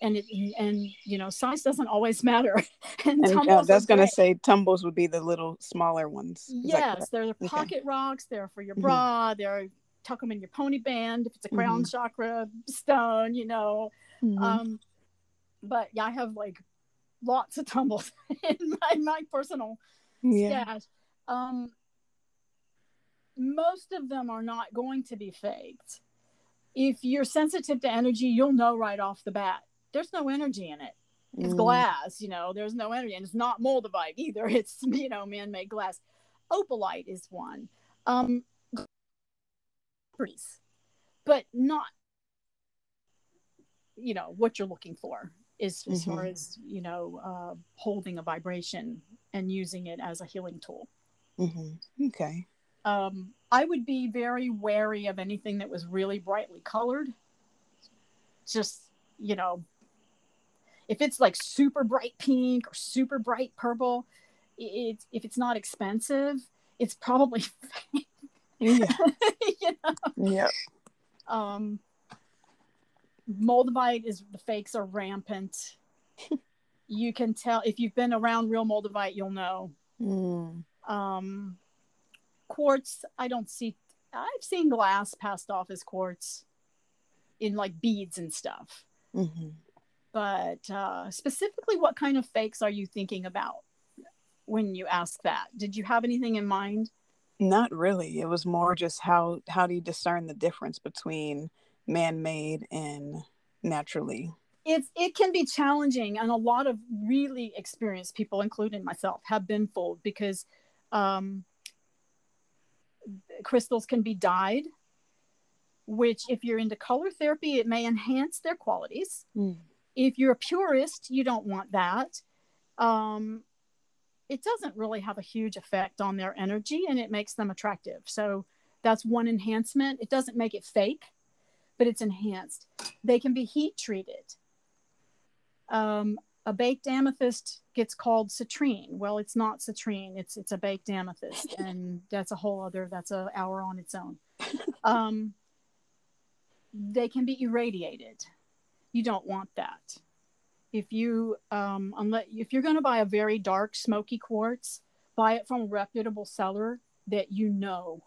And it, and you know size doesn't always matter. [laughs] and and uh, tumbles that's gonna great. say tumbles would be the little smaller ones. Yes, they're the Okay. pocket rocks. They're for your Mhm. bra. They're tuck them in your pony band if it's a crown Mm-hmm. chakra stone. You know, Mhm. um, but yeah, I have like lots of tumbles [laughs] in my, my personal yeah. stash. Um, most of them are not going to be faked. If you're sensitive to energy, you'll know right off the bat. There's no energy in it. It's Mm. glass, you know, there's no energy, and it's not moldavite either. [laughs] It's, you know, man made glass. Opalite is one. Um, properties, but not, you know, what you're looking for is as far Mhm. as, you know, uh, holding a vibration and using it as a healing tool. Mhm. Okay. Um, I would be very wary of anything that was really brightly colored. Just, you know, if it's like super bright pink or super bright purple, it's if it's not expensive, it's probably [laughs] fake. Yeah. [laughs] you know. yeah. Um, Moldavite is the fakes are rampant. [laughs] you can tell if you've been around real Moldavite, you'll know. Mm. Um, quartz, I don't see. I've seen glass passed off as quartz in like beads and stuff. Mhm. But uh, specifically, what kind of fakes are you thinking about when you ask that? Did you have anything in mind? Not really. It was more just how how do you discern the difference between man-made and naturally? It's it can be challenging, and a lot of really experienced people, including myself, have been fooled because um, crystals can be dyed. Which, if you're into color therapy, it may enhance their qualities. Mm. if you're a purist, you don't want that. Um, it doesn't really have a huge effect on their energy and it makes them attractive. So that's one enhancement. It doesn't make it fake, but it's enhanced. They can be heat treated. Um, a baked amethyst gets called citrine. Well, it's not citrine. It's it's a baked amethyst, [laughs] and that's a whole other. That's a hour on its own. Um, they can be irradiated you don't want that if you um unless if you're going to buy a very dark smoky quartz buy it from a reputable seller that you know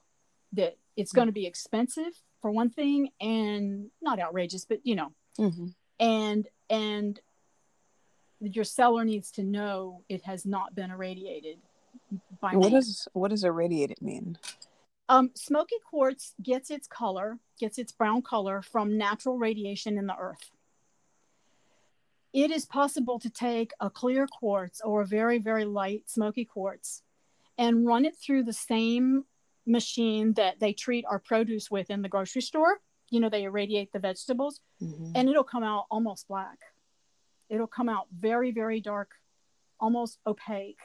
that it's going to be expensive for one thing and not outrageous but you know Mhm. and and your seller needs to know it has not been irradiated by What does what does irradiated mean? Um, smoky quartz gets its color, gets its brown color from natural radiation in the earth. It is possible to take a clear quartz or a very, very light smoky quartz and run it through the same machine that they treat our produce with in the grocery store. You know, they irradiate the vegetables Mhm. and it'll come out almost black. It'll come out very, very dark, almost opaque.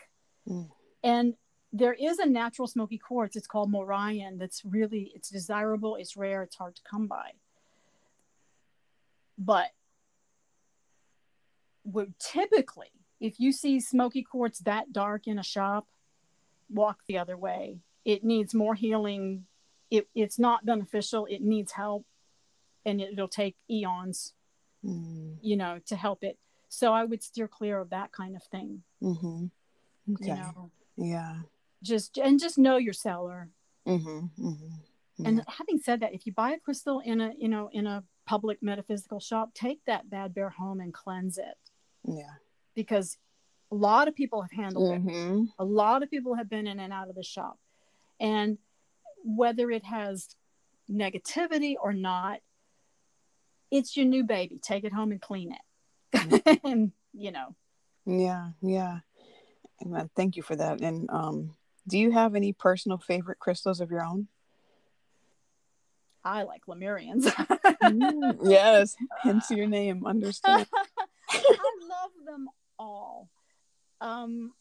Mm. And there is a natural smoky quartz. It's called Morion. That's really it's desirable. It's rare. It's hard to come by. But would typically, if you see smoky quartz that dark in a shop, walk the other way. It needs more healing. It, it's not beneficial. It needs help, and it'll take eons Mm. you know, to help it. So I would steer clear of that kind of thing. Mm-hmm. Okay. You know, Yeah. just and just know your seller. Mm-hmm. Mm-hmm. And having said that, if you buy a crystal in a you know in a public metaphysical shop, take that bad bear home and cleanse it yeah. because a lot of people have handled it. Mm-hmm. A lot of people have been in and out of the shop, and whether it has negativity or not, it's your new baby. Take it home and clean it. And [laughs] you know, Yeah. Yeah. Well, thank you for that. And um, do you have any personal favorite crystals of your own? I like Lemurians. [laughs] Mm, yes. Hence your name. Understood. [laughs] I love them all. Um,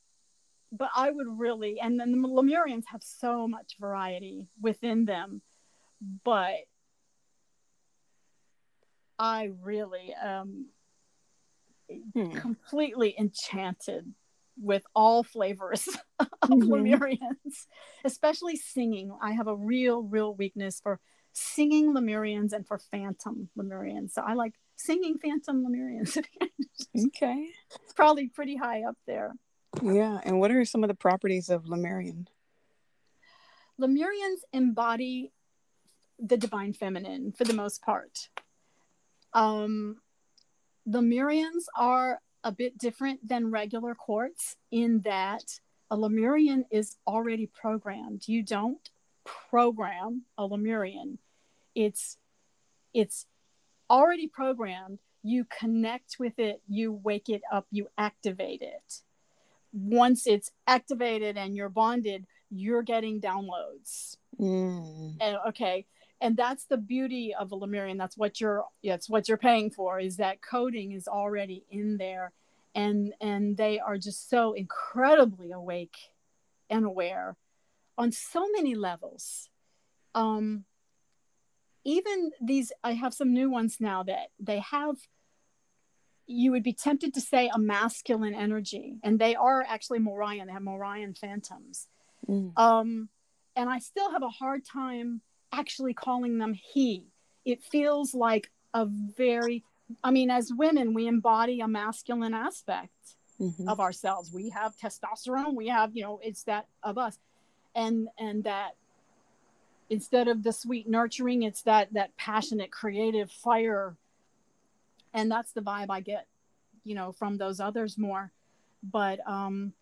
but I would really, and then the Lemurians have so much variety within them, but I really um Hmm. completely enchanted with all flavors [laughs] of Mhm. Lemurians, especially singing. I have a real, real weakness for singing Lemurians and for phantom Lemurians. So I like singing phantom Lemurians. [laughs] Okay. it's probably pretty high up there. Yeah. And what are some of the properties of Lemurian? Lemurians embody the divine feminine for the most part. Um, Lemurians are a bit different than regular quartz in that a Lemurian is already programmed. You don't program a Lemurian. It's it's already programmed. You connect with it, you wake it up, you activate it. Once it's activated and you're bonded, you're getting downloads. Mm. And okay, and that's the beauty of a Lemurian. That's what you're that's what you're paying for is that coding is already in there and and they are just so incredibly awake and aware on so many levels. Um even these I have some new ones now that they have you would be tempted to say a masculine energy and they are actually Morion. They have Morion phantoms. Mm. Um, and I still have a hard time actually calling them he. It feels like a very, I mean, as women, we embody a masculine aspect Mhm. of ourselves. We have testosterone. We have, you know, it's that of us, and and that instead of the sweet nurturing, it's that that passionate, creative fire, and that's the vibe I get, you know, from those others more. But um,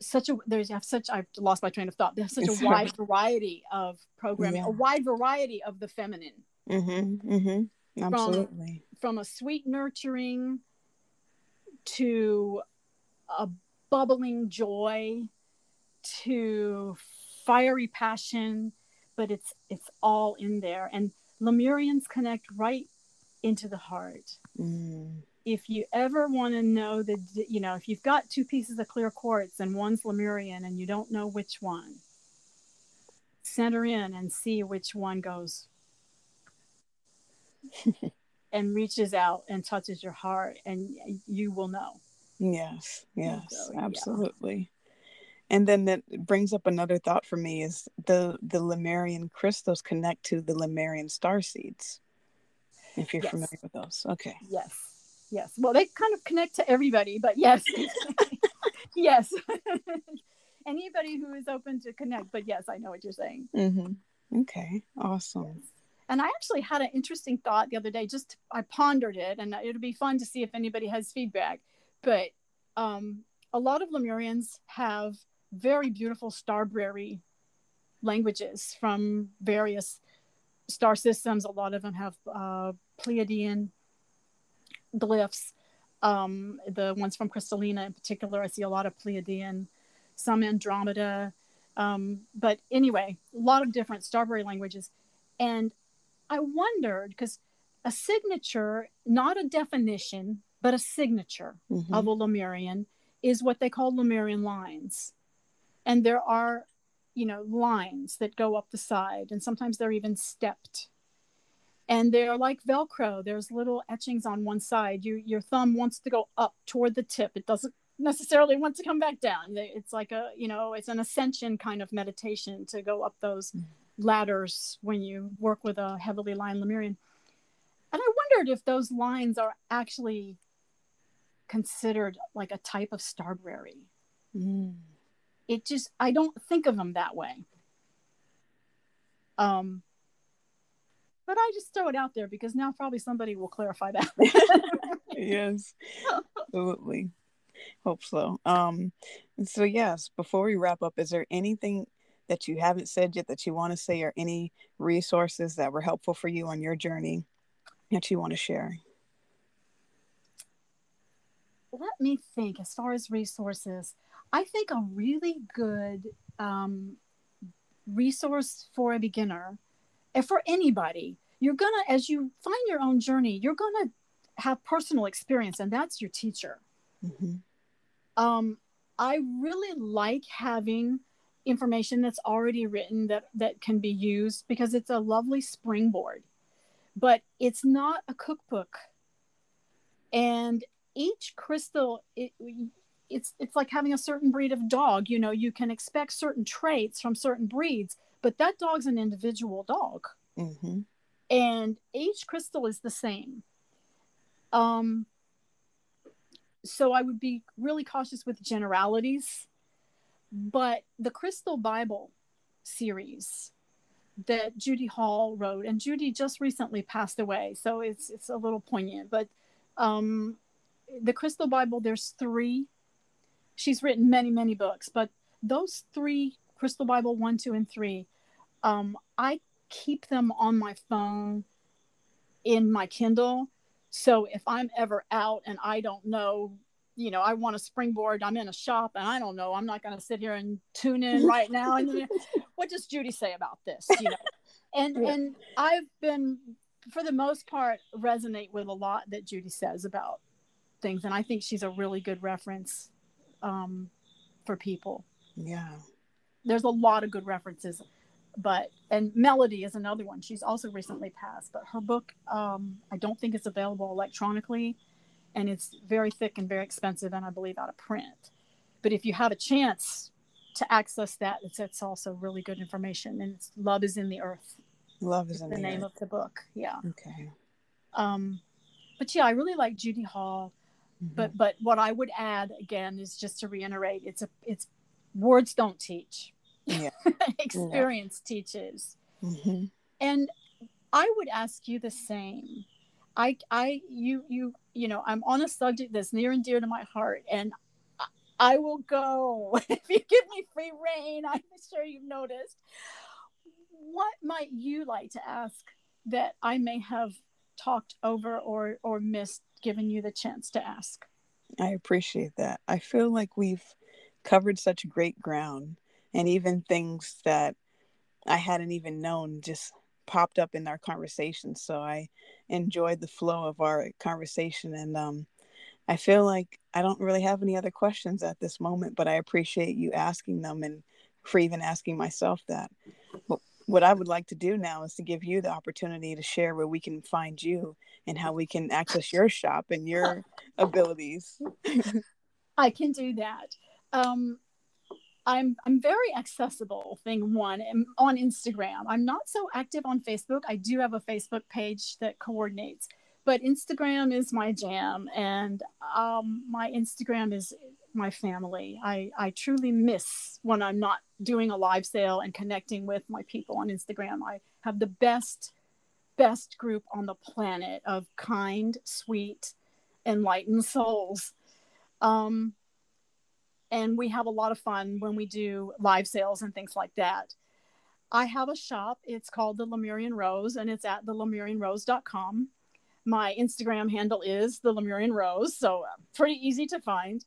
such a there's have such I've lost my train of thought. There's such a wide variety of programming, Yeah. a wide variety of the feminine Mhm. Mhm. Absolutely. from a sweet nurturing to a bubbling joy to fiery passion but it's it's all in there and lemurians connect right into the heart Mm. If you ever want to know the you know if you've got two pieces of clear quartz and one's lemurian and you don't know which one center in and see which one goes [laughs] and reaches out and touches your heart and you will know Yes. Yes. So, yeah. absolutely. And then that brings up another thought for me is the the Lemurian crystals connect to the Lemurian star seeds. If you're Yes. familiar with those, okay. yes yes well they kind of connect to everybody but yes [laughs] yes [laughs] anybody who is open to connect but yes i know what you're saying Mm-hmm. Okay. Awesome. And I actually had an interesting thought the other day. Just I pondered it, and it'll be fun to see if anybody has feedback. But um, a lot of Lemurians have very beautiful starberry languages from various star systems. A lot of them have uh, Pleiadian glyphs. Um, the ones from Crystallina in particular, I see a lot of Pleiadian, some Andromeda. Um, but anyway, a lot of different starberry languages. And I wondered because a signature, not a definition, but a signature Mhm. of a Lemurian is what they call Lemurian lines. And there are, you know, lines that go up the side, and sometimes they're even stepped. And they're like Velcro. There's little etchings on one side. You, your thumb wants to go up toward the tip. It doesn't necessarily want to come back down. It's like a, you know, it's an ascension kind of meditation to go up those ladders when you work with a heavily lined Lemurian. And I wondered if those lines are actually considered like a type of starberry. Mm. It just I don't think of them that way. Um, but I just throw it out there because now probably somebody will clarify that. [laughs] yes, [laughs] absolutely. Hope so. Um, so yes, before we wrap up, is there anything that you haven't said yet that you want to say, or any resources that were helpful for you on your journey that you want to share? Let me think. As far as resources, I think a really good um, resource for a beginner and for anybody you're gonna as you find your own journey you're gonna have personal experience and that's your teacher. Mm-hmm. um, i really like having information that's already written that that can be used because it's a lovely springboard but it's not a cookbook. And each crystal it, it's it's like having a certain breed of dog. You know you can expect certain traits from certain breeds but that dog's an individual dog. Mm-hmm. and each crystal is the same. Um so i would be really cautious with generalities but the crystal bible series that judy hall wrote and judy just recently passed away so it's it's a little poignant but um the crystal bible there's three. She's written many many books but those three crystal bible one two and three um, i keep them on my phone in my kindle so if i'm ever out and i don't know you know i want a springboard i'm in a shop and i don't know i'm not going to sit here and tune in right now and [laughs] what does judy say about this you know [laughs] and yeah. and i've been for the most part resonate with a lot that judy says about things and i think she's a really good reference um, for people. Yeah. There's a lot of good references, but and Melody is another one. She's also recently passed, but her book um, I don't think it's available electronically, and it's very thick and very expensive, and I believe out of print. But if you have a chance to access that, it's, it's also really good information, and it's Love is in the Earth. Love is in the, the name earth. of the book. Yeah. Okay. Um, but yeah, I really like Judy Hall. Mm-hmm. But but what I would add again is just to reiterate, it's a it's words don't teach. Yeah. [laughs] Experience yeah. teaches. Mm-hmm. And I would ask you the same. I I you you you know I'm on a subject that's near and dear to my heart, and I will go [laughs] if you give me free reign. I'm sure you've noticed. What might you like to ask that I may have talked over or or missed given you the chance to ask. I appreciate that. I feel like we've covered such great ground and even things that I hadn't even known just popped up in our conversation. So I enjoyed the flow of our conversation and um, I feel like I don't really have any other questions at this moment, but I appreciate you asking them and for even asking myself that. But what I would like to do now is to give you the opportunity to share where we can find you and how we can access your shop and your [laughs] abilities. I can do that. Um, I'm I'm very accessible. Thing one, on Instagram. I'm not so active on Facebook. I do have a Facebook page that coordinates, but Instagram is my jam, and um, my Instagram is my family. I, I truly miss when I'm not doing a live sale and connecting with my people on Instagram. I have the best, best group on the planet of kind, sweet, enlightened souls. Um, and we have a lot of fun when we do live sales and things like that. I have a shop. It's called the Lemurian Rose and it's at thelemurianrose.com. My Instagram handle is the Lemurian Rose, so uh, pretty easy to find.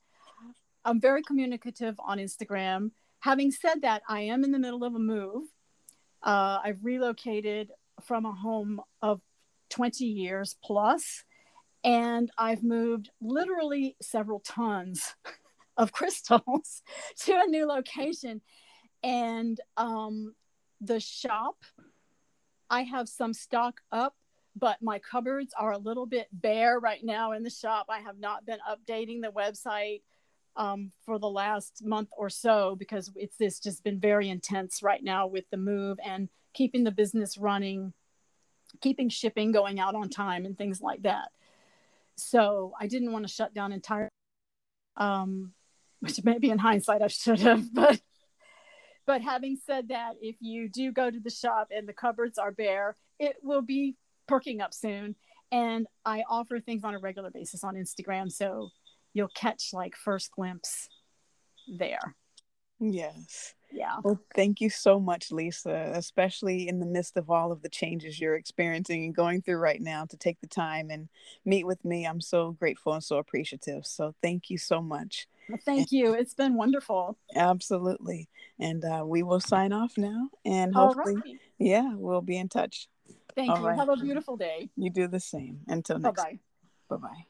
I'm very communicative on Instagram. Having said that, I am in the middle of a move. Uh, I've relocated from a home of 20 years plus, and I've moved literally several tons [laughs] of [laughs] crystals [laughs] to a new location. And um, the shop, I have some stock up, but my cupboards are a little bit bare right now in the shop. I have not been updating the website um, for the last month or so because it's this just been very intense right now with the move and keeping the business running keeping shipping going out on time and things like that. So I didn't want to shut down entirely, um, which [laughs] maybe in hindsight I should have, [laughs] but but having said that, if you do go to the shop and the cupboards are bare, it will be perking up soon. And I offer things on a regular basis on Instagram, so you'll catch like first glimpse there. Yes. Yeah. Well, thank you so much, Lisa, especially in the midst of all of the changes you're experiencing and going through right now to take the time and meet with me. I'm so grateful and so appreciative. So thank you so much. Well, thank you. It's been wonderful. Absolutely. And uh, we will sign off now. And hopefully, right. yeah, we'll be in touch. Thank all you. Right. Have a beautiful day. You do the same. Until next. Bye bye. Bye bye.